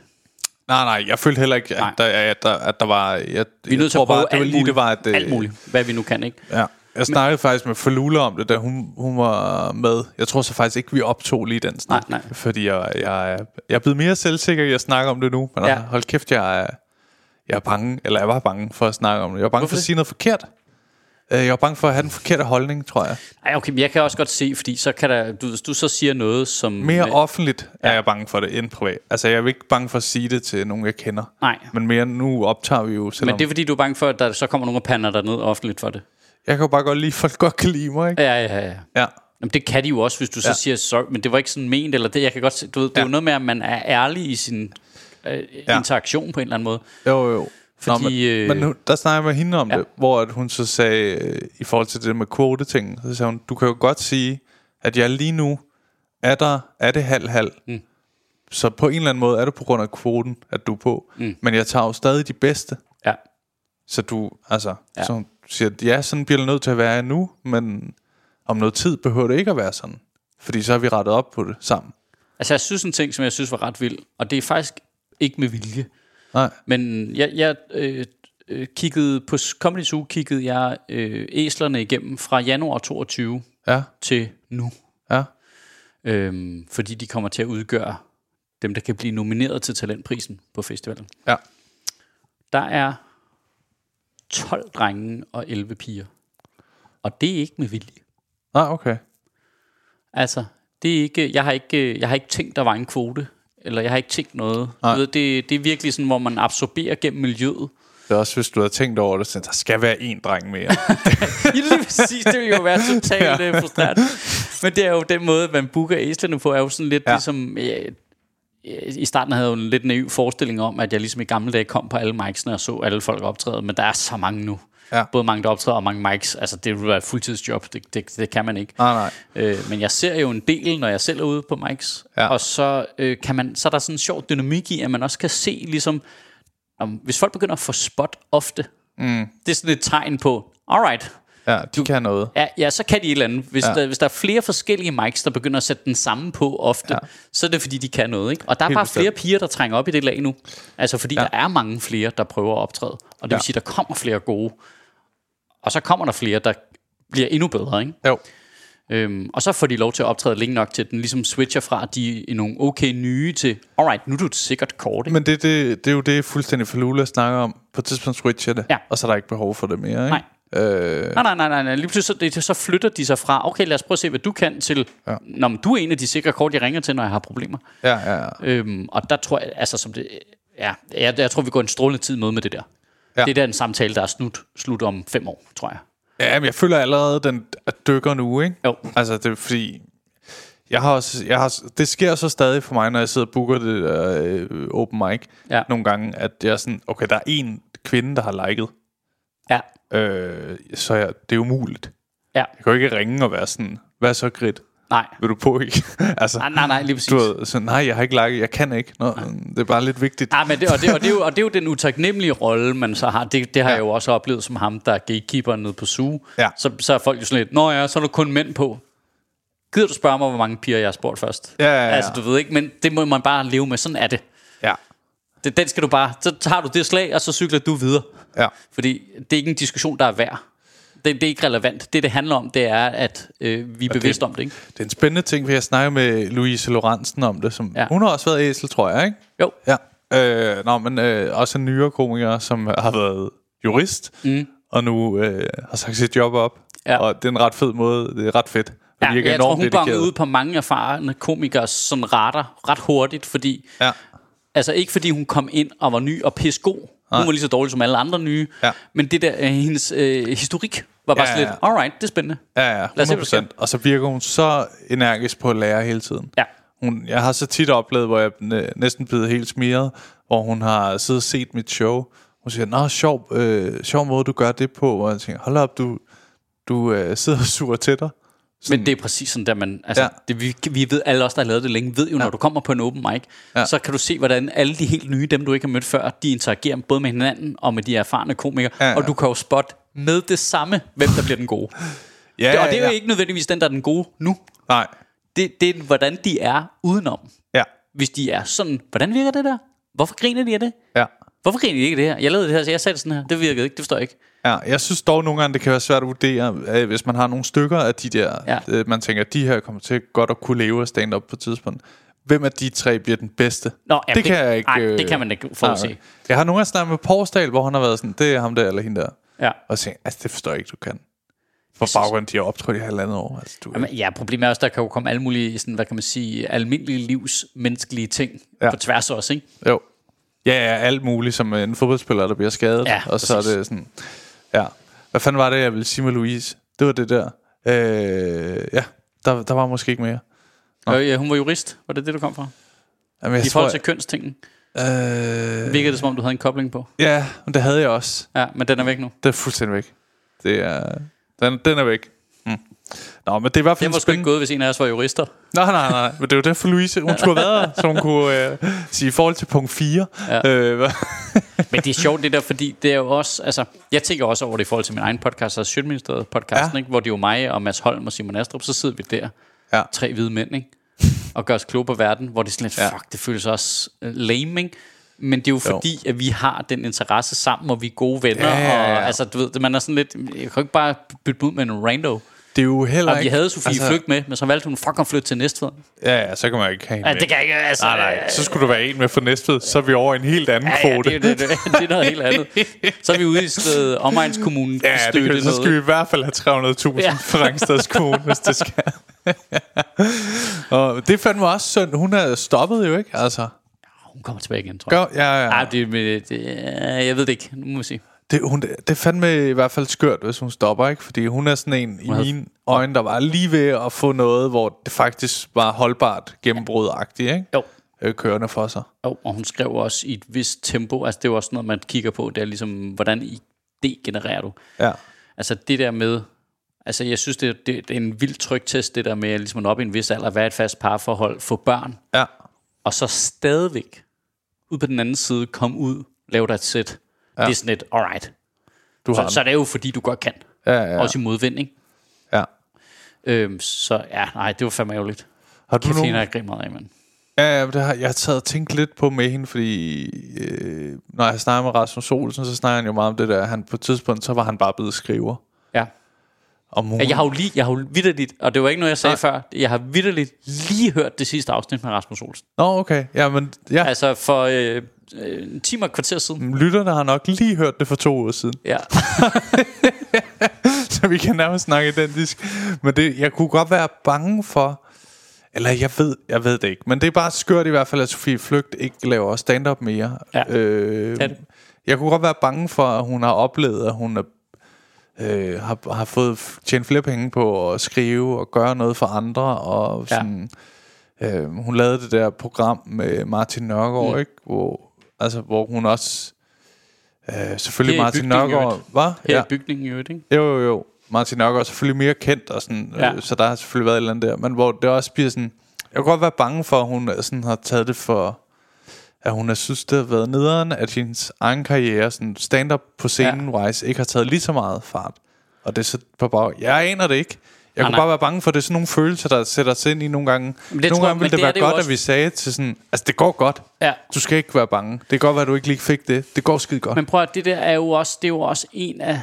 Nej, nej, jeg følte heller ikke, Nej. at der, at der, at der var... Jeg, Vi er nødt til at prøve bare, det var lige, muligt. det var, at, øh, alt muligt, hvad vi nu kan, ikke? Ja. Jeg snakkede Men, faktisk med Falula om det, da hun, hun var med. Jeg tror så faktisk ikke, vi optog lige den snak. Nej, nej. Fordi jeg, jeg, jeg er blevet mere selvsikker at snakke om det nu. Men Ja. ja. hold kæft, jeg er, jeg er bange, eller jeg var bange for at snakke om det. Jeg var bange Hvorfor for at sige noget forkert. Øh, Jeg var bange for at have den forkerte holdning, tror jeg. Ej, okay, men jeg kan også godt se, fordi så kan der, du, hvis du så siger noget, som... Mere med- offentligt er jeg bange for det end privat. Altså, jeg er ikke bange for at sige det til nogen, jeg kender. Nej, Men mere nu optager vi jo, selvom... men det er fordi, du er bange for, at der så kommer nogen og pander dig ned offentligt for det. Jeg kan jo bare godt lide, at folk godt kan lide mig, ikke? Ja, ja, ja. Ja. Jamen, det kan de jo også, hvis du så Ja. siger, sorry, men det var ikke sådan ment, eller det, jeg kan godt se, du ved, det er Ja. jo noget med, at man er ærlig i sin øh, Ja. interaktion på en eller anden måde. Jo, jo. Fordi, men, øh, men nu, der snakker jeg med hende om ja. det, hvor at hun så sagde, øh, i forhold til det med quote-ting, så sagde hun, du kan jo godt sige, at jeg lige nu er der, er det halv-halv. Mm. Så på en eller anden måde er det på grund af kvoten, at du er på. Mm. Men jeg tager jo stadig de bedste. Ja. Så du, altså, Ja. så siger, ja, sådan bliver det nødt til at være nu, men om noget tid behøver det ikke at være sådan. Fordi så har vi rettet op på det sammen. Altså, jeg synes en ting, som jeg synes var ret vild, og det er faktisk ikke med vilje, Nej, men jeg, jeg øh, øh, kiggede på Comedy Zoo, kiggede jeg øh, æslerne igennem fra januar 22 ja, til nu. ja, Øhm, fordi de kommer til at udgøre dem, der kan blive nomineret til talentprisen på festivalen. ja. Der er 12 drenge og 11 piger. Og det er ikke med vilje. Nej, okay. Altså, det er ikke, jeg, har ikke, jeg har ikke tænkt, der var en kvote. Eller jeg har ikke tænkt noget. Nej. Du ved, det, det er virkelig sådan, hvor man absorberer gennem miljøet. Det er også, hvis du har tænkt over det, så der skal være en dreng mere. Ja, [LAUGHS] lige præcis, det vil jo være totalt ja. frustrerende. Men det er jo den måde, man booker æslerne på, er jo sådan lidt ja. Ja. ligesom... Øh, i starten havde jeg jo en lidt naiv forestilling om, at jeg ligesom i gamle dage kom på alle micsene og så alle folk optræde, men der er så mange nu. Ja. Både mange, der optræder, og mange mics. Altså, det vil være et fuldtidsjob. Det, det, det kan man ikke. nej, nej. Øh, men jeg ser jo en del, når jeg selv er ude på mics. Ja. Og så, øh, kan man, så er der sådan en sjov dynamik i, at man også kan se, ligesom, om, hvis folk begynder at få spot ofte, mm. det er sådan et tegn på, alright, Ja, de kan noget. ja, ja, så kan de et eller andet. Hvis, ja. Der, hvis der er flere forskellige mics, der begynder at sætte den samme på ofte, ja. Så er det fordi, de kan noget. Ikke? Og der er Helt bare bestemt. flere piger, der trænger op i det lag nu. Altså fordi ja. Der er mange flere, der prøver at optræde. Og det vil Ja. sige, der kommer flere gode. Og så kommer der flere, der bliver endnu bedre. Ikke? Jo. Øhm, og så får de lov til at optræde længe nok til, at den ligesom switcher fra, at de er nogle okay nye til, alright, nu er du sikkert kort. Ikke? Men det, det, det er jo det, fuldstændig Falula snakker om. På et tidspunkt switcher det, Ja. og så er der ikke behov for det mere. Ikke? Nej, Øh, Nej, nej, nej, nej, nej. Lige pludselig så, det, så flytter de sig fra, okay, lad os prøve at se, hvad du kan, til, ja. når du er en af de sikre kort, jeg ringer til, når jeg har problemer. ja, ja, ja. Øhm, og der tror jeg, altså som det, ja, jeg, jeg tror, vi går en strålende tid med med det der. Ja. Det er der en samtale, der er slut, slut om fem år, tror jeg. Ja, men jeg føler allerede, den dykker nu, ikke? Jo. Altså, det er fordi... Jeg har også, jeg har, det sker så stadig for mig, når jeg sidder og booker det øh, open mic. Ja. Nogle gange, at jeg er sådan, okay, der er en kvinde, der har liket. Ja, Øh, så jeg, det er umuligt. ja, Jeg kan jo ikke ringe og være sådan, hvad så grit? nej. Vil du på ikke? [LAUGHS] altså, Nej, nej, nej, lige præcis. du ved, så, nej, jeg har ikke liket, jeg kan ikke. Nå, det er bare lidt vigtigt. Ja, men det, og, det, og, det er jo, og det er jo den utaknemmelige rolle, man så har. Det, det har ja. jeg jo også oplevet som ham, der er gatekeeper nede på SUGE. Ja. Så, så er folk jo sådan lidt, Nå ja, så er der kun mænd på. Gider du spørge mig, hvor mange piger jeg har spurgt først? Ja, ja, ja. Altså, du ved ikke, men det må man bare leve med. Sådan er det. Ja, det den skal du bare, så tager du det slag, og så cykler du videre. Ja. Fordi det er ikke en diskussion, der er værd. Det, det er ikke relevant. Det, det handler om, det er, at øh, vi er bevidste om det, ikke? Det er en spændende ting, for jeg snakker med Louise Lorentzen om det. Som, ja. Hun har også været æsel, tror jeg, ikke? Jo. Ja. Øh, nå, men øh, også en nyere komiker, som har været jurist, mm. og nu øh, har sagt sit job op. Ja. Og det er en ret fed måde. Det er ret fedt. Ja, jeg tror, hun dedikeret. ud på mange erfarne komikers sådan retter ret hurtigt, fordi... Ja. Altså ikke fordi hun kom ind og var ny og pisse god. Hun var lige så dårlig som alle andre nye. Ja. Men det der, øh, hendes øh, historik var bare Ja, ja, ja, sådan lidt, alright, det er spændende. Ja, ja, Lad os se, hvad 100%. der Og så virker hun så energisk på at lære hele tiden. Ja. Hun, jeg har så tit oplevet, hvor jeg næ- næsten blevet helt smiret, hvor hun har siddet og set mit show. Hun siger, nå, sjov, øh, sjov måde, du gør det på. Og jeg tænker, hold op, du, du øh, sidder og suger til dig. Men det er præcis sådan der, man, altså, Ja. ja. det, vi, vi ved, alle os, der har lavet det længe, ved jo, ja. når du kommer på en open mic, Ja. ja. så kan du se, hvordan alle de helt nye, dem du ikke har mødt før, de interagerer både med hinanden og med de erfarne komikere, Ja, ja, ja. ja. og du kan jo spotte med det samme, hvem der bliver den gode. Ja, det, og det er jo ja. ikke nødvendigvis den, der er den gode nu. Nej, Det, det er, hvordan de er udenom. ja, Hvis de er sådan, hvordan virker det der? Hvorfor griner de af det? ja. Hvorfor griner de ikke det her? Jeg lavede det her, så jeg sagde det sådan her. Det virkede ikke, det forstår jeg ikke. Ja, jeg synes dog nogle gange, det kan være svært at vurdere, øh, hvis man har nogle stykker af de der, ja. Øh, man tænker, at de her kommer til godt at kunne leve af stand-up på et tidspunkt. Hvem af de tre bliver den bedste? Nå, ja, det kan jeg ikke... Nej, øh, det kan man ikke forudse. nej. Jeg har nogle gange snakket med Porsdal, hvor han har været sådan, det er ham der eller hende der. Ja. Og jeg, altså det forstår jeg ikke, du kan. På baggrund, de har optrådt i halvandet år. Altså, du, Jamen, ja, problemet er også, der kan jo komme alle mulige, sådan, hvad kan man sige, almindelige livs menneskelige ting Ja. på tværs også, ikke? Jo. Ja, ja, alt muligt, som en fodboldspiller, der bliver skadet. Ja, og så er præcis. det sådan... Ja. Hvad fanden var det, jeg ville sige med Louise? Det var det der. Øh, ja, der, der var måske ikke mere. Øh, ja, hun var jurist, var det det, du kom fra? Jamen, jeg I forhold til kønstingen, Øh, virker det som om, du havde en kobling på. ja, men det havde jeg også. Ja, men den er væk nu. Det er fuldstændig væk. Det er... Den, den er væk. Nå, men det er i hvert fald Det var sgu ikke gået, hvis en af os var jurister. Nej, nej, nej. Men det er jo derfor, Louise, hun skulle have været [LAUGHS] så hun kunne øh, sige i forhold til punkt 4. Ja. Øh, [LAUGHS] Men det er sjovt det der, fordi det er jo også, altså, jeg tænker også over det i forhold til min egen podcast, altså Sjøtministeriet podcasten, Ja. ikke? hvor det er jo mig og Mads Holm og Simon Astrup, så sidder vi der, Ja. tre hvide mænd, ikke? og gør os kloge på verden, hvor det er sådan lidt, Ja. fuck, det føles også uh, lame, ikke? Men det er jo fordi, at vi har den interesse sammen, og vi er gode venner, Ja, ja, ja. og altså, du ved, man er sådan lidt, jeg kan jo ikke bare bytte ud med en rando. Det er jo heller Og vi ikke... havde Sofie altså, Flygt med, men så valgte hun fuck at flytte til Næstved. Ja, ja, så kan man ikke have en Ja, med. det kan jeg ikke, altså. Nej, nej, så skulle du være en med for Næstved, så er vi over en helt anden Ja, ja, kvote. det, det, det, det, er noget helt andet. Så er vi ude i stedet omegnskommunen. Ja, det kan, så skal vi i hvert fald have 300.000 ja. Ja. for Rangstads Kommune, hvis det skal. og det fandt mig også synd. Hun er stoppet jo ikke, altså. Hun kommer tilbage igen, tror jeg. Gør, ja, ja. Ej, det, det, det, jeg ved det ikke. Nu må vi se. Det, hun, det fandt mig i hvert fald skørt, hvis hun stopper, ikke? Fordi hun er sådan en i mine øjne, der var lige ved at få noget, hvor det faktisk var holdbart gennembrud-agtigt, ikke? Jo. Øh, kørende for sig. Jo, og hun skrev også i et vist tempo. Altså, det er jo også noget, man kigger på. Det er ligesom, hvordan idé genererer du? Ja. Altså, det der med... Altså, jeg synes, det, det, det er en vild tryktest, det der med at ligesom at nå op i en vis alder, være et fast parforhold, få børn, Ja. og så stadigvæk ud på den anden side, komme ud, lave dig et sæt. Ja. Det er sådan et, alright. Du har Så, så er det jo, fordi du godt kan. Ja, ja. Også i modvind, ikke? ja. Øhm, så ja, nej, det var fandme ærgerligt. Har du Kæft, nogen... jeg grint meget af, mand. Ja, ja, det har, jeg har taget og tænkt lidt på med hende, fordi øh, når jeg snakker med Rasmus Olsen, så snakker han jo meget om det der. Han, på et tidspunkt, så var han bare blevet skriver. Om Ja, jeg har jo lige, jeg har jo vidderligt, og det var ikke noget, jeg sagde Nej. før, jeg har vidderligt lige hørt det sidste afsnit med Rasmus Olsen. Nå, okay. Ja, men ja, Altså for øh, en time og kvarter siden. lytterne har nok lige hørt det for to uger siden. Ja. [LAUGHS] så vi kan nærmest snakke identisk. Men det, jeg kunne godt være bange for... Eller jeg ved, jeg ved det ikke. Men det er bare skørt i hvert fald, at Sofie Flygt ikke laver stand-up mere. Ja, øh. Jeg kunne godt være bange for, at hun har oplevet, at hun er, øh, har, har fået tjent flere penge på at skrive og gøre noget for andre. Og sådan, ja. øh, hun lavede det der program med Martin Nørgaard, mm. ikke? Hvor, altså, hvor hun også... Øh, selvfølgelig i Martin Nørgaard... Hvad? Her ja. i bygningen jo, ikke? Jo, jo, jo. Martin Nørgaard er selvfølgelig mere kendt, og sådan, ja. Øh, så der har selvfølgelig været et eller andet der. Men hvor det også bliver sådan... Jeg kunne godt være bange for, at hun sådan har taget det for... At hun har synes, det har været nederen, at hendes egen karriere, sådan stand-up på scenen ja. wise, ikke har taget lige så meget fart. Og det er så på bag... Jeg aner det ikke. Jeg Nej, kunne nej. bare være bange for, at det er sådan nogle følelser, der sætter sig ind i nogle gange. Men det nogle tror- gange ville det, det være det godt, også. at vi sagde til sådan... Altså, det går godt. Ja. Du skal ikke være bange. Det kan godt være, at du ikke lige fik det. Det går skide godt. Men prøv at det der er jo også, det er jo også en af,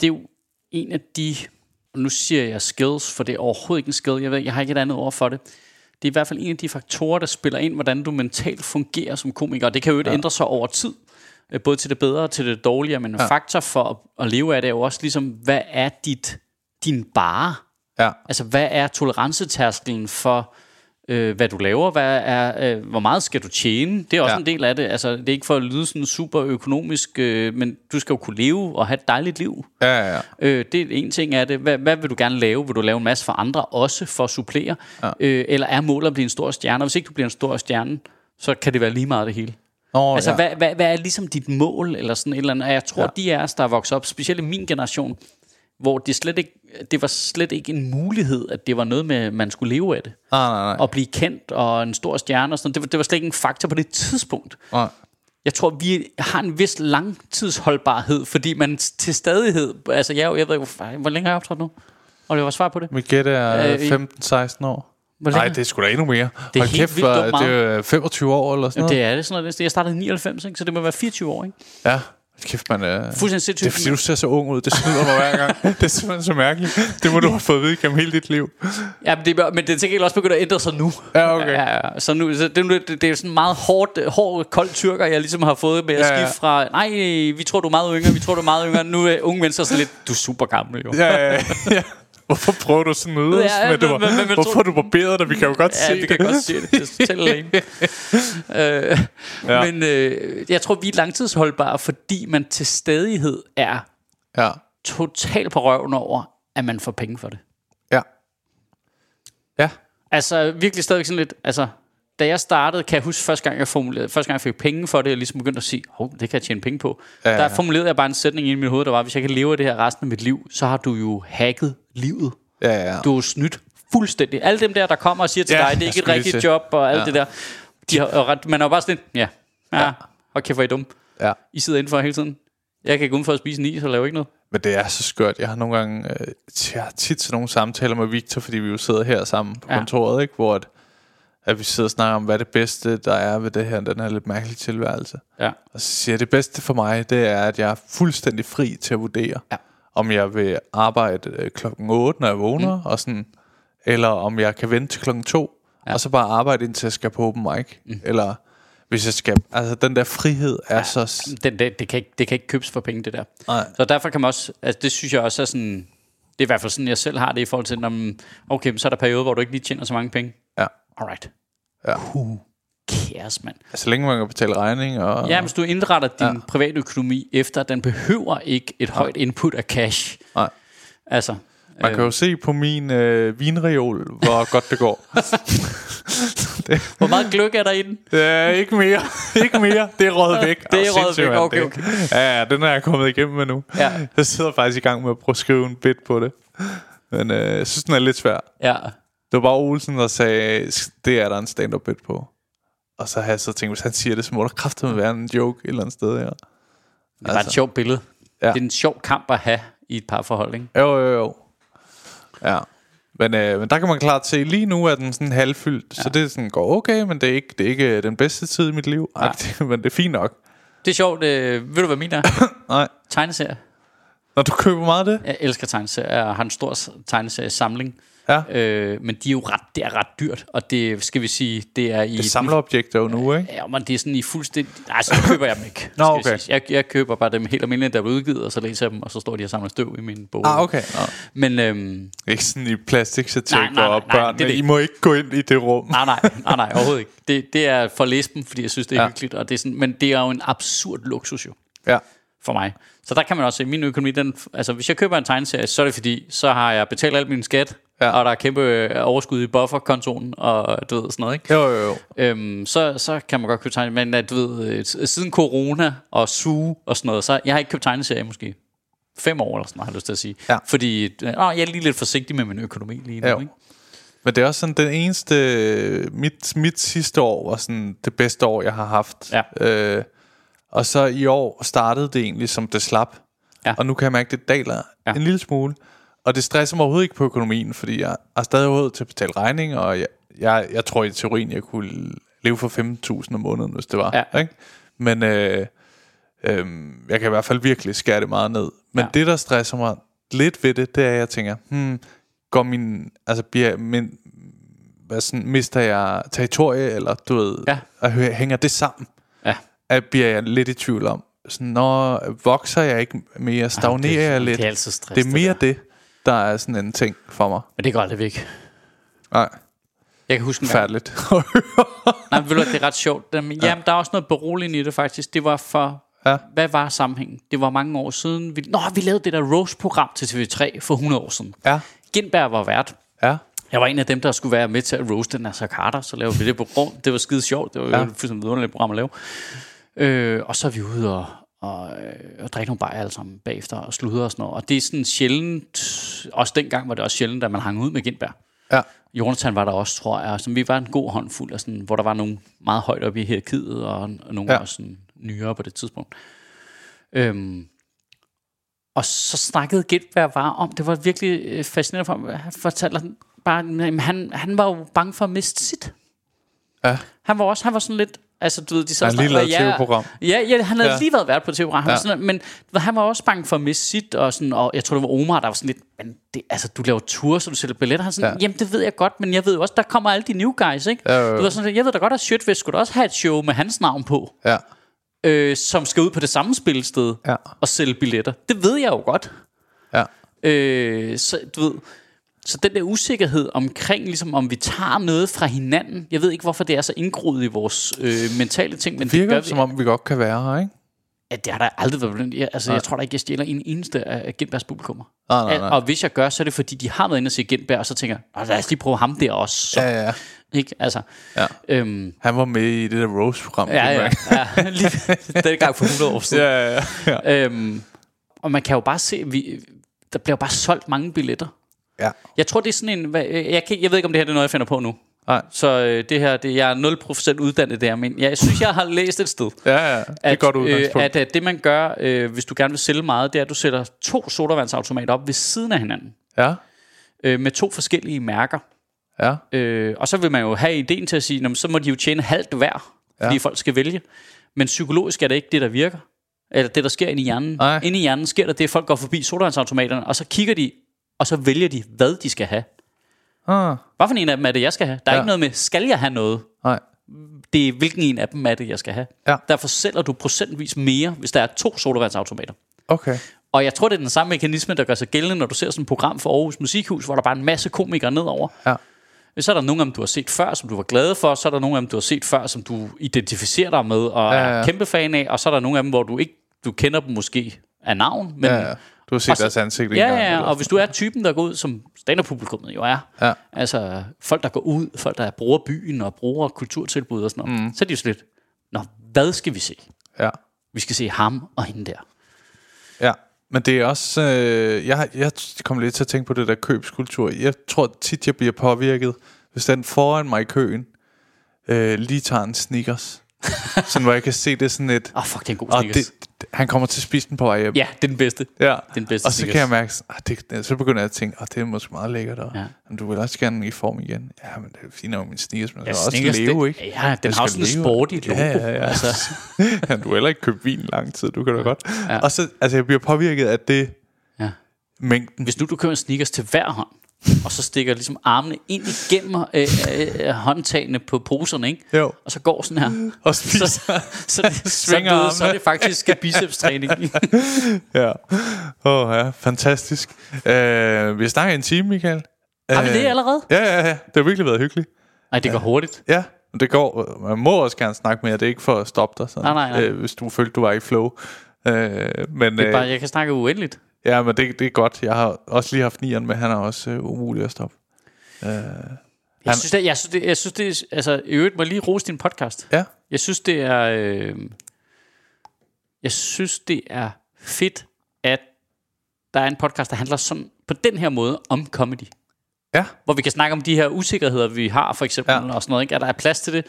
det er jo en af de, nu siger jeg skills, for det er overhovedet ikke en skill, jeg ved, jeg har ikke et andet ord for det. Det er i hvert fald en af de faktorer, der spiller ind, hvordan du mentalt fungerer som komiker. Og det kan jo ja. ændre sig over tid, øh, både til det bedre og til det dårligere, men en Ja. faktor for at, at leve af det er jo også ligesom, hvad er dit, din bare? Ja. Altså, hvad er tolerancetærskelen for, øh, hvad du laver? Hvad er, øh, hvor meget skal du tjene? Det er også Ja. en del af det. Altså, det er ikke for at lyde sådan super økonomisk, øh, men du skal jo kunne leve og have et dejligt liv. Ja, ja, ja. Øh, det er en ting af det. Hvad, hvad vil du gerne lave? Vil du lave en masse for andre også for at supplere? Ja. Øh, eller er målet at blive en stor stjerne? Og hvis ikke du bliver en stor stjerne, så kan det være lige meget det hele. Nå, Altså, ja. hvad, hvad, hvad er ligesom dit mål, eller sådan et eller andet? Og Jeg tror, ja. de af os, der er vokset op, specielt i min generation, hvor det, slet ikke, det var slet ikke en mulighed, at det var noget med, man skulle leve af det. Nej, nej, nej. Og blive kendt og en stor stjerne og sådan. Det var, det var slet ikke en faktor på det tidspunkt. nej. Jeg tror, vi har en vis langtidsholdbarhed, fordi man til stadighed... Altså, jeg, jeg ved ikke, hvor, længe har jeg optrådt nu? Og det var svar på det. Mit gæt er Øh, i- 15-16 år. Hvor Nej, det er sgu da endnu mere. Det er Hold helt kæft, vildt det er 25 år eller sådan noget. Det er det sådan noget. Jeg startede i 99, ikke? så det må være 24 år. Ikke? Ja, kæft, man er... Fuldstændig Det er sindssygt. fordi, du ser så ung ud. Det snyder mig hver gang. [LAUGHS] Det er simpelthen så mærkeligt. Det må du have fået at vide gennem hele dit liv. Ja, men det, er- men det er til gengæld også begyndt at ændre sig nu. Ja, okay. Ja, ja. Så nu, så det, er det, det er sådan en meget hårdt, hård, kold tyrker, jeg ligesom har fået med at Ja, ja. skifte fra, nej, vi tror, du er meget yngre, vi tror, du er meget yngre. Nu er unge mennesker sådan lidt, du er super gammel jo. Ja, ja, ja. [LAUGHS] Hvorfor prøver du sådan noget? Ja, ja, med, du, men- men- men- men- hvorfor du barberet dig? Vi kan jo godt se Ja, vi kan det. godt se det. Det er selv [LAUGHS] alene. øh, ja. Men øh, jeg tror, vi er langtidsholdbare, fordi man til stadighed er Ja, totalt på røven over, at man får penge for det. ja. Ja, Altså virkelig stadigvæk sådan lidt, altså da jeg startede, kan jeg huske første gang, jeg formulerede, første gang jeg fik penge for det, og ligesom begyndte at sige, hov, det kan jeg tjene penge på. Ja, der formulerede jeg bare en sætning i mit hoved, der var, hvis jeg kan leve af det her resten af mit liv, så har du jo hacket livet. ja, ja. Du er snydt fuldstændig. Alle dem der, der kommer og siger til Ja, dig, det er jeg ikke et rigtigt til. job, og alt Ja. det der. De har, ret- man er jo bare sådan ja, ja, Ja. og kæft, hvor I dumme. ja. I sidder indenfor hele tiden. Jeg kan gå ud for at spise en is, og lave ikke noget. Men det er så skørt. Jeg har nogle gange... Øh, jeg har tit sådan nogle samtaler med Victor, fordi vi jo sidder her sammen på Ja. kontoret, ikke? Hvor at, at vi sidder og snakker om, hvad det bedste, der er ved det her, den her lidt mærkelige tilværelse. Ja. Og så siger jeg, det bedste for mig, det er, at jeg er fuldstændig fri til at vurdere, Ja. om jeg vil arbejde øh, klokken 8, når jeg vågner, mm. og sådan, eller om jeg kan vente til klokken 2, ja. og så bare arbejde indtil jeg skal på open mic. Mm. Eller hvis jeg skal... Altså, den der frihed er ja. så... Den, det, det, kan ikke, det kan ikke købes for penge, det der. Nej. Så derfor kan man også, altså det synes jeg også er sådan, det er i hvert fald sådan, jeg selv har det i forhold til, når man, okay, så er der perioder, hvor du ikke lige tjener så mange penge. Alright. Ja. Who cares, mand? Så længe man kan betale regning og... Ja, hvis du indretter din Ja. private økonomi efter, den behøver ikke et højt input af cash. Nej. Altså, Man kan jo se på min øh, vinreol, hvor godt det går. [LAUGHS] hvor meget gløk er der i den? Ja, ikke mere. ikke mere. Det er røget væk. Det er Åh, røget væk. Okay, Det- okay. Ja, ja, den er jeg kommet igennem med nu. Ja. Jeg sidder faktisk i gang med at prøve at skrive en bit på det. Men øh, jeg synes, den er lidt svær. Ja. Det var bare Olsen, der sagde, det er der en stand-up bit på. Og så har jeg så tænkt, hvis han siger det, så må der kraftedeme være en joke et eller andet sted her. Det er bare et sjovt billede. Ja. Ja. Det er en sjov kamp at have i et parforhold, ikke? Jo, jo, jo. Ja. Men, øh, men der kan man klart se, lige nu er den sådan halvfyldt, ja. så det sådan går okay, men det er ikke, det er ikke øh, den bedste tid i mit liv. Ej, Nej. [LAUGHS] men det er fint nok. Det er sjovt. Øh, ved du, hvad min er? [COUGHS] Nej. Tegneserie. Når du køber meget af det? Jeg elsker tegneserier. Jeg har en stor tegneseriesamling. Ja. Øh, men de er jo ret, det er ret dyrt, og det skal vi sige, det er i... Det samler objekter jo nu, ikke? Ja, men det er sådan i fuldstændig... Nej, så køber jeg dem ikke. Nå, okay. Jeg, jeg køber bare dem helt almindelige, der er udgivet, og så læser jeg dem, og så står de og samler støv i min bog. Ah, okay. Nå. Men øhm, Ikke sådan i nej, hvor nej, nej, børnene, det det. I må ikke gå ind i det rum. nej, nej, nej, nej, overhovedet ikke. Det, det er for at læse dem, fordi jeg synes, det er Ja. hyggeligt. Og det er sådan, men det er jo en absurd luksus jo, Ja. for mig. Så der kan man også se, min økonomi, den, altså hvis jeg køber en tegneserie, så er det fordi, så har jeg betalt alt min skat, Ja. og der er kæmpe øh, overskud i bufferkontoen, og du ved sådan noget, ikke? Jo, jo, jo. Øhm, så, så kan man godt købe tegneserier, men at, du ved, øh, siden corona og suge og sådan noget, så jeg har ikke købt tegneserier i måske fem år eller sådan noget, har jeg lyst til at sige. Ja. Fordi øh, åh, jeg er lige lidt forsigtig med min økonomi lige nu, Jo. ikke? Men det er også sådan den eneste... Mit, mit sidste år var sådan det bedste år, jeg har haft. Ja. Øh, og så i år startede det egentlig, som det slap. Ja. Og nu kan jeg mærke, det daler. Ja. en lille smule. Og det stresser mig overhovedet ikke på økonomien, fordi jeg har stadig råd til at betale regning, og jeg, jeg, jeg tror i teorien, jeg kunne leve for 15.000 om måneden, hvis det var. Ja. Ikke? Men øh, øh, jeg kan i hvert fald virkelig skære det meget ned. Men ja. Det, der stresser mig lidt ved det, det er, at jeg tænker, hmm, går min, altså bliver min, hvad sådan, mister jeg territorie, eller du ved, Ja. hø- hænger det sammen? Ja. At bliver jeg lidt i tvivl om. Sådan, når vokser jeg ikke mere, stagnerer det, jeg lidt? Det er altid stress. det er mere der. det, der er sådan en ting for mig. Men det går aldrig væk. Nej, Jeg kan huske en færdigt. [LAUGHS] Nej, men ved du, det er ret sjovt. Jamen, ja. jamen, der er også noget beroligende i det faktisk. Det var for... Ja. Hvad var sammenhængen? Det var mange år siden. Vi, nå, vi lavede det der Rose-program til TV3 for 100 år siden. ja, Gindberg var vært. ja, Jeg var en af dem, der skulle være med til at roaste Nasser Carter, så lavede vi det program. Det var skide sjovt. Det var Ja. jo et fuldstændig vidunderligt program at lave. Øh, og så er vi ude og, og, øh, og drikke nogle bajer alle sammen bagefter og sludre og sådan noget. Og det er sådan sjældent, også dengang var det også sjældent, at man hang ud med Gindberg. ja. Jonathan var der også, tror jeg. Så vi var en god håndfuld, af sådan, hvor der var nogle meget højt oppe i hierarkiet, og, og nogle Ja. også sådan, nyere på det tidspunkt. Øhm, og så snakkede Gitberg bare om, det var virkelig øh, fascinerende for mig, han fortalte bare, han, han var jo bange for at miste sit. Ja. Han var også, han var sådan lidt, altså du ved, de sad Han har lige lavet TV-program. Ja, ja, han havde Ja. ja. lige været vært på tv-program, Ja. sådan, men han var også bange for at miste sit, og, sådan, og jeg tror, det var Omar, der var sådan lidt, men det, altså, du laver tour, så du sælger billetter. Han sådan, Ja. ja. jamen det ved jeg godt, men jeg ved også, der kommer alle de new guys, ikke? Ja, jo. Du ved, sådan, jeg ved da godt, at Shirtwest skulle også have et show med hans navn på, Ja, øh, som skal ud på det samme spillested Ja. og sælge billetter. Det ved jeg jo godt. ja. Øh, så du ved, så den der usikkerhed omkring, ligesom om vi tager noget fra hinanden, jeg ved ikke, hvorfor det er så indgroet i vores øh, mentale ting, men Det virker det gør som vi, om, vi godt kan være her, ikke? at det har der aldrig været begyndt. Jeg, altså, Nej. jeg tror da ikke, jeg stjæler en eneste af Gindbergs publikummer. Nej, nej, nej. Og hvis jeg gør, så er det fordi, de har været inde og se Gindberg, og så tænker jeg, "Nå, lad os lige prøve ham der også. Så, Ja, ja, ja. Ikke? Altså, Ja. øhm, Han var med i det der Rose-program. ja, ja, ja, [LAUGHS] lige den gang for 100 år siden. ja, ja, ja. ja. Øhm, og man kan jo bare se, vi, der bliver jo bare solgt mange billetter. Ja. Jeg tror, det er sådan en... hvad- Jeg, kan, jeg ved ikke, om det her det er noget, jeg finder på nu. Nej. Så øh, det her, det, jeg er 0% uddannet der, men jeg synes, jeg har læst et sted, Ja, ja. Det er at, godt udgangspunkt. øh, at, at det man gør, øh, hvis du gerne vil sælge meget, det er, at du sætter to sodavandsautomater op ved siden af hinanden, Ja, øh, med to forskellige mærker. ja, Øh, og så vil man jo have ideen til at sige, "Nå, men så må de jo tjene halvt hver, fordi Ja. folk skal vælge. Men psykologisk er det ikke det, der virker. Eller det, der sker inde i hjernen. Nej. Inde i hjernen sker der det, at folk går forbi sodavandsautomaterne, og så kigger de, og så vælger de, hvad de skal have. ah, Hvad for en af dem er det, jeg skal have? Der er Ja. ikke noget med, skal jeg have noget? nej, Det er, hvilken en af dem er det, jeg skal have. Ja. Derfor sælger du procentvis mere, hvis der er to sodavandsautomater. okay. Og jeg tror, det er den samme mekanisme, der gør sig gældende, når du ser sådan et program for Aarhus Musikhus, hvor der bare er en masse komikere nedover. Ja. Så er der nogle af dem, du har set før, som du var glad for. Så er der nogle af dem, du har set før, som du identificerer dig med og Ja, ja, ja. er kæmpe fan af. Og så er der nogle af dem, hvor du ikke du kender dem måske af navn. Men, Ja, ja. Du har set så- deres ansigt Ja, ja, og hvis du er typen, der går ud, som stand-up-publikummet jo er, Ja. altså folk, der går ud, folk, der bruger byen og bruger kulturtilbud og sådan noget, mm. så er de jo lidt, nå, hvad skal vi se? Ja, Vi skal se ham og hende der. ja. Men det er også... Øh, jeg, jeg kom lidt til at tænke på det der købskultur. Jeg tror tit, jeg bliver påvirket, hvis den foran mig i køen øh, lige tager en Snickers. [LAUGHS] sådan, hvor jeg kan se det sådan et... Åh, oh, fuck, det er en god Og det, han kommer til at spise den på vej hjem. Ja, det er den bedste. Ja. Den bedste og så Snickers. kan jeg mærke, ah, det, så begynder jeg at tænke, oh, det er måske meget lækkert, og Ja. ja. men du vil også gerne i form igen. Ja, men det er fint nok min Snickers, men ja, Ja, så også Snickers, leve, det- ikke? ja, den Jeg har skal også en sporty logo. Ja, ja, [LAUGHS] ja. Altså. du har heller ikke købt vin lang tid, du kan da godt. Ja. Og så, altså jeg bliver påvirket af det, mængden. Hvis nu du køber en sneakers til hver hånd, og så stikker ligesom armene ind igennem øh, øh, håndtagene på poserne, ikke? Jo. Og så går sådan her. [LAUGHS] Og Så, spiser. så, så, det, så, [LAUGHS] Svinger det, så er det faktisk bicepstræning. [LAUGHS] ja. Åh, oh, ja. Fantastisk. Uh, vi snakker en time, Michael. Har vi Øh, det allerede? Ja, ja, ja. Det har virkelig været hyggeligt. Nej, det går hurtigt. Ja, det går. Man må også gerne snakke mere. Det er ikke for at stoppe dig, sådan, Nej, nej, nej. Øh, hvis du følte, du var i flow. Øh, men, Det er øh, bare, jeg kan snakke uendeligt. Ja, men det, det er godt. Jeg har også lige haft nieren med. Han er også øh, umulig at stoppe. Jeg synes, det, jeg synes, det, jeg synes, det altså, i øvrigt må lige rose din podcast. Ja. Jeg synes, det er, øh, jeg synes, det er fedt, at der er en podcast, der handler sådan, på den her måde om comedy. Ja. Hvor vi kan snakke om de her usikkerheder, vi har, for eksempel, Ja. ja. og sådan noget. Ikke? Er der er plads til det?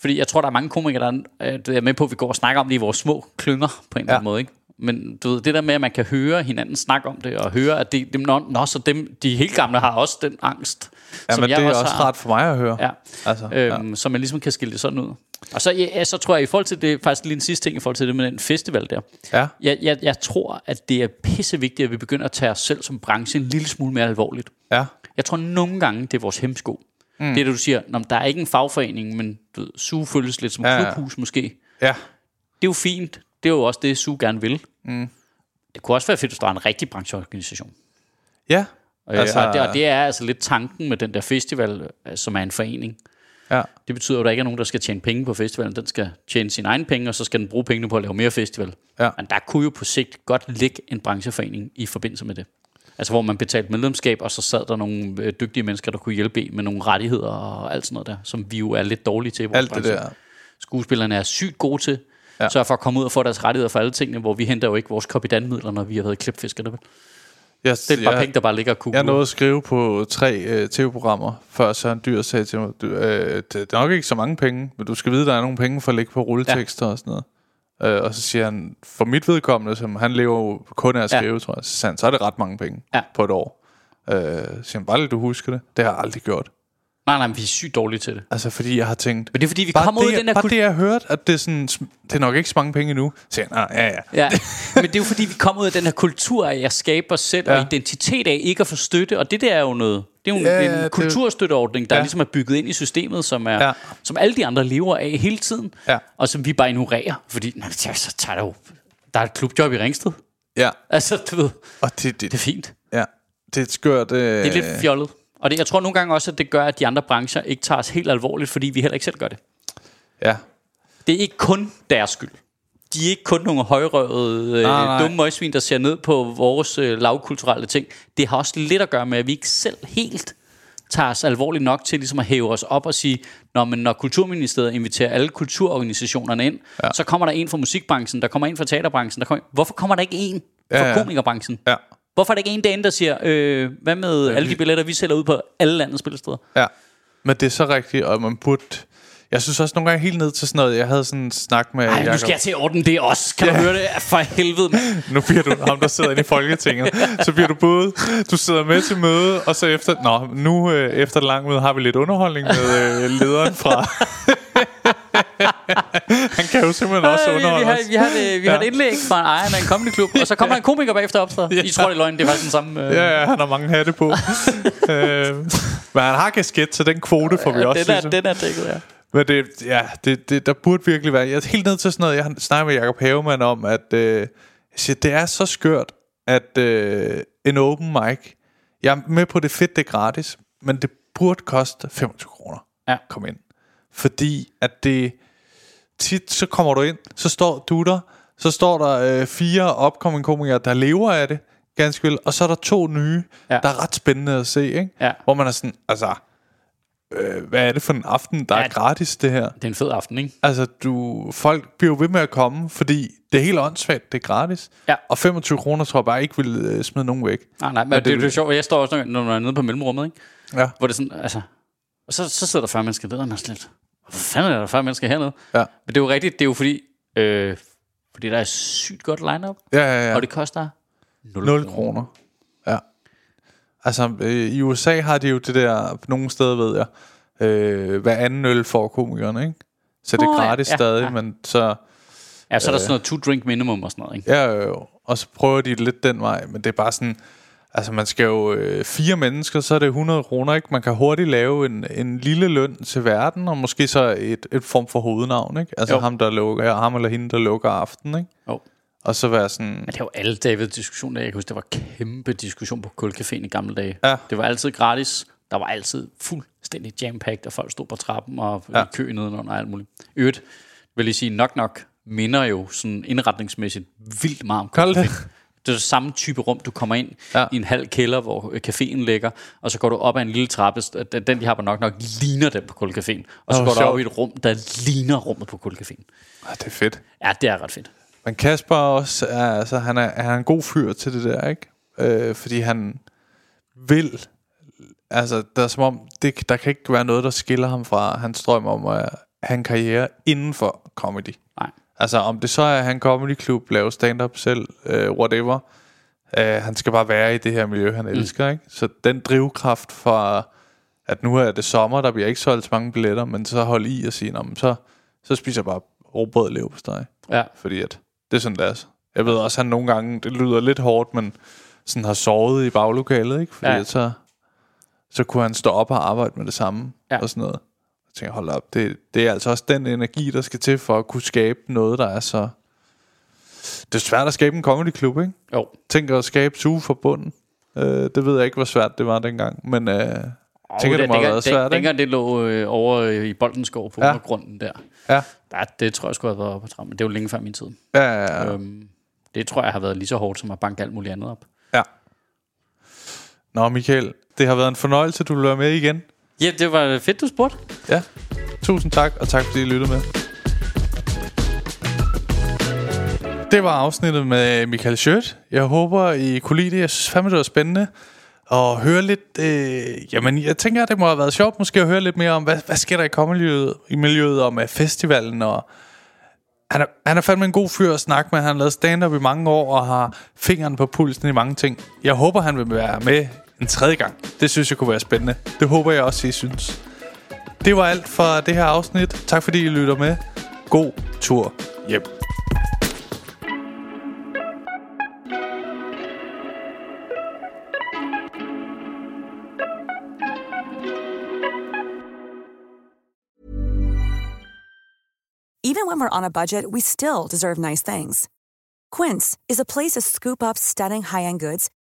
Fordi jeg tror, der er mange komikere, der er, øh, er med på, at vi går og snakker om det i vores små klynger, på en eller anden Ja. måde. Ikke? Men du ved, det der med, at man kan høre hinanden snakke om det, og høre, at det, dem, nå, nå, så dem, de helt gamle har også den angst, Ja, men det er også har. rart for mig at høre. Ja. Altså, Øhm, ja. Så man ligesom kan skille det sådan ud. Og så, ja, så tror jeg, i forhold til det, faktisk lige en sidste ting, i forhold til det med den festival der. Ja. Jeg, jeg, jeg tror, at det er pissevigtigt, at vi begynder at tage os selv som branche en lille smule mere alvorligt. Ja. Jeg tror nogle gange, det er vores hemsko. Mm. Det er det, du siger, Nå, der er ikke en fagforening, men du ved, SUG føles lidt som ja. klubhus måske. Ja. Det er jo fint. Det er jo også det, SUG gerne vil. Mm. Det kunne også være fedt, hvis der var en rigtig brancheorganisation. Ja. Altså, Altså- og, det, og det er altså lidt tanken med den der festival, øh, som er en forening. Ja. Det betyder jo, at der ikke er nogen, der skal tjene penge på festivalen. Den skal tjene sine egne penge, og så skal den bruge pengene på at lave mere festival. Ja. Men der kunne jo på sigt godt ligge en brancheforening i forbindelse med det. Altså hvor man betalte medlemskab, og så sad der nogle øh, dygtige mennesker, der kunne hjælpe med nogle rettigheder og alt sådan noget der, som vi jo er lidt dårlige til Alt det der. Skuespillerne er sygt gode til. Ja. Ja. Sørg for at komme ud og få deres rettigheder for alle tingene, hvor vi henter jo ikke vores kopidandmidler, når vi har været klipfiskerne. vel? Jeg, Det er bare jeg, penge, der bare ligger og jeg nåede at skrive på tre øh, tv-programmer, før Søren Dyr sagde til mig, du, øh, det, er nok ikke så mange penge, men du skal vide, der er nogle penge for at lægge på rulletekster ja. og sådan noget. Øh, og så siger han, for mit vedkommende, som han lever jo kun af at Ja. skrive, tror jeg, så, han, så er det ret mange penge Ja. på et år. Øh, siger han, bare lige du husker det. Det har jeg aldrig gjort. Nej, nej, men vi er sygt dårlige til det. Altså, fordi jeg har tænkt... Men det er fordi, vi kommer det, ud af den her bare det, jeg har hørt, at det er, sådan, det er nok ikke så mange penge nu. Så han, "Ah, ja, ja. Ja, men det er jo fordi, vi kommer ud af den her kultur af at skabe os selv, ja. Og identitet af ikke at få støtte, og det der er jo noget, det er jo Ja, en det- kulturstøtteordning, der Ja. ligesom er bygget ind i systemet, som, er, Ja. som alle de andre lever af hele tiden, Ja. og som vi bare ignorerer, fordi nej, så tager der jo, der er et klubjob i Ringsted. ja. Altså, du ved, Og det, det, det er fint. ja. det er skørt... Øh, Det er lidt fjollet. Og det, jeg tror nogle gange også, at det gør, at de andre brancher ikke tager os helt alvorligt, fordi vi heller ikke selv gør det. Ja, Det er ikke kun deres skyld. De er ikke kun nogle højrøvede, øh, Nej, nej. dumme møgsvin, der ser ned på vores øh, lavkulturelle ting. Det har også lidt at gøre med, at vi ikke selv helt tager os alvorligt nok til ligesom at hæve os op og sige, når, men når Kulturministeriet inviterer alle kulturorganisationerne ind, ja. så kommer der en fra musikbranchen, der kommer en fra teaterbranchen. Der kommer, hvorfor kommer der ikke en fra ja. ja. komikerbranchen? ja, Hvorfor er der ikke en derinde, der siger, øh, hvad med alle de billetter, vi sælger ud på alle landets spillesteder? ja. Men det er så rigtigt, og man burde... Jeg synes også nogle gange helt ned til sådan noget. Jeg havde sådan en snak med Ej, nu Jacob. skal jeg til at ordne det også. Kan du høre det? For helvede, mand. [LAUGHS] Nu bliver du ham, der sidder inde i Folketinget. Så bliver du både... Du sidder med til møde, og så efter... Nå, nu øh, efter et langt møde har vi lidt underholdning med øh, lederen fra... [LAUGHS] Han kan jo simpelthen også Øh, vi, vi, underholde har, vi, har, et, vi har et Ja. indlæg fra en ejer af en comedy klub, og så kommer [LAUGHS] der en komiker bagefter optræder. I tror, det er løgn, det er faktisk den samme... Øh, Ja, ja, han har mange hatte på. [LAUGHS] øh, men han har kasket, så den kvote får vi også. den, er, synes jeg. den er dækket, ja. Men det, ja, det, det, der burde virkelig være... Jeg er helt ned til sådan noget, jeg har snakket med Jacob Havemann om, at øh, jeg siger, det er så skørt, at øh, en open mic... Jeg er med på det er fedt, det er gratis, men det burde koste 25 kroner. Ja. Kom ind. Fordi at det... Tit så kommer du ind, så står du der, så står der øh, fire upcoming komikere, der lever af det, ganske vel, og så er der to nye, ja. Der er ret spændende at se, ikke? Ja. Hvor man er sådan, altså, øh, hvad er det for en aften, der ja. Er gratis, det her? Det er en fed aften, ikke? Altså, du, folk bliver ved med at komme, fordi det er helt åndssvagt, det er gratis. Ja. Og 25 kroner tror jeg bare ikke vil øh, smide nogen væk. Nej, nej, men, Men det, det- det, er sjovt. Jeg står også, når- man er nede på mellemrummet, ikke? Ja. Hvor det er sådan, altså... Og så, så sidder der 40 mennesker nede, og man lidt... Hvad fanden er der 40 mennesker hernede? Ja. Men det er jo rigtigt, det er jo fordi... Øh, fordi der er sygt godt line-up, Ja, ja, ja. og det koster 0, 0 kroner. Ja. Altså, øh, i USA har de jo det der, nogle steder ved jeg, øh, hver anden øl får komikerne, ikke? Så det er gratis Ja, stadig, ja. men så... Ja, så er der sådan noget two-drink minimum og sådan noget, ikke? Ja, jo, jo. Og så prøver de lidt den vej, men det er bare sådan... Altså man skal jo øh, fire mennesker, så er det 100 kroner, ikke? Man kan hurtigt lave en, en lille løn til verden, og måske så et, et form for hovednavn, ikke? Altså Jo. ham, der lukker, ham eller hende, der lukker aften, ikke? Jo. Og så være sådan, Men det var alle dage ved diskussion. Jeg kan huske, der var kæmpe diskussion på Kulcaféen i gamle dage. Ja. Det var altid gratis. Der var altid fuldstændig jam-packed, og folk stod på trappen og Ja. i kø nedenunder og alt muligt. Øvrigt vil jeg sige, nok nok minder jo sådan indretningsmæssigt vildt meget om det. Kulcaféen. Det er det samme type rum, du kommer ind Ja. ja. i en halv kælder, hvor caféen ligger, og så går du op ad en lille trappe. Den, de har på nok nok, ligner den på Kulcaféen. Og så Åh, går du sjovt. op i et rum, der ligner rummet på Kulcaféen. ah, det er fedt. Ja, det er ret fedt. Men Kasper er også, er, altså, han er, er en god fyr til det der, ikke? Øh, fordi han vil, altså, der er som om, det, der kan ikke være noget, der skiller ham fra hans drøm om at have en karriere inden for comedy. Altså, om det så er, han comedy klub, lave stand-up selv, øh, whatever. Øh, han skal bare være i det her miljø, han elsker, ikke? Så den drivkraft fra, at nu er det sommer, der bliver ikke solgt så mange billetter, men så hold i og sige, "Nå, men så, så spiser jeg bare råbrød og leverpostej. Ja. Fordi at det er sådan, det er. Jeg ved også, at han nogle gange, det lyder lidt hårdt, men sådan har sovet i baglokalet, ikke? Fordi Ja. så, så kunne han stå op og arbejde med det samme Ja. og sådan noget. Jeg tænker, hold op, det, det er altså også den energi, der skal til for at kunne skabe noget, der er så... Det er svært at skabe en comedyklub, ikke? Jo. Tænk at skabe suge for bunden. Øh, det ved jeg ikke, hvor svært det var dengang, men øh, tænker, det må have været svært, ikke? Dengang det lå øh, over øh, i Boldenskov på Ja. ja. undergrunden der. Ja. der. Det tror jeg skulle have været oppe på trappen, men det er jo længe før min tid. Ja, ja, ja. Ja. Øhm, det tror jeg har været lige så hårdt som at banke alt muligt andet op. ja. Nå, Michael, det har været en fornøjelse, du vil være med igen. Ja, det var fedt, du spurgte. Ja. Tusind tak, og tak fordi I lyttede med. Det var afsnittet med Michael Schødt. Jeg håber, I kunne lide det. Jeg synes fandme, det var spændende at høre lidt... Øh, jamen, jeg tænker, at det må have været sjovt måske at høre lidt mere om, hvad, hvad sker der i kommemiljøet, i miljøet om med festivalen, og han er, han er fandme en god fyr at snakke med. Han har lavet stand-up i mange år og har fingeren på pulsen i mange ting. Jeg håber, han vil være med en tredje gang. Det synes jeg kunne være spændende. Det håber jeg også, I synes. Det var alt for det her afsnit. Tak fordi I lytter med. God tur hjem. Even when we're on a budget, we still deserve nice things. Quince is a place to scoop up stunning high-end goods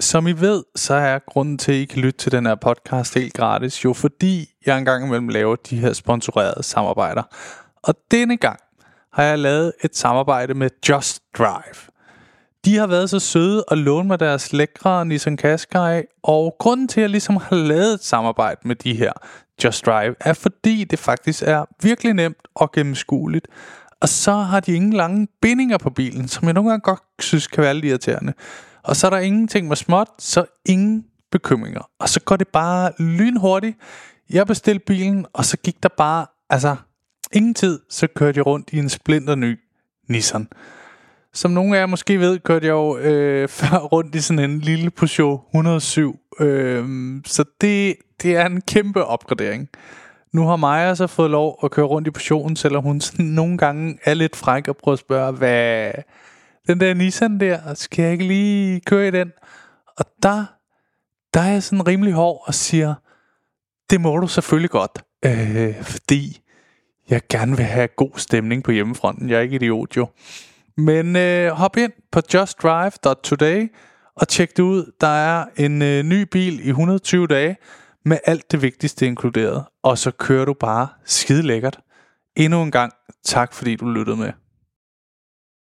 Som I ved, så er grunden til, at I kan lytte til den her podcast helt gratis, jo fordi jeg engang imellem laver de her sponsorerede samarbejder. Og denne gang har jeg lavet et samarbejde med Just Drive. De har været så søde at låne mig deres lækre Nissan Qashqai, og grunden til, at jeg ligesom har lavet et samarbejde med de her Just Drive, er fordi det faktisk er virkelig nemt og gennemskueligt. Og så har de ingen lange bindinger på bilen, som jeg nogle gange godt synes kan være lidt irriterende. Og så er der ingenting med småt, så ingen bekymringer. Og så går det bare lynhurtigt. Jeg bestilte bilen, og så gik der bare, altså ingen tid, så kørte jeg rundt i en splinter ny Nissan. Som nogle af jer måske ved, kørte jeg jo øh, [LAUGHS] før rundt i sådan en lille Peugeot 107. Øh, så det, det er en kæmpe opgradering. Nu har Maja så fået lov at køre rundt i Peugeoten, selvom hun sådan nogle gange er lidt fræk og prøver at spørge, hvad den der Nissan der, skal jeg ikke lige køre i den? Og der, der er jeg sådan rimelig hård og siger, det må du selvfølgelig godt, øh, fordi jeg gerne vil have god stemning på hjemmefronten. Jeg er ikke idiot jo. Men øh, hop ind på justdrive.today og tjek det ud. Der er en øh, ny bil i 120 dage med alt det vigtigste inkluderet. Og så kører du bare skide lækkert. Endnu en gang tak fordi du lyttede med.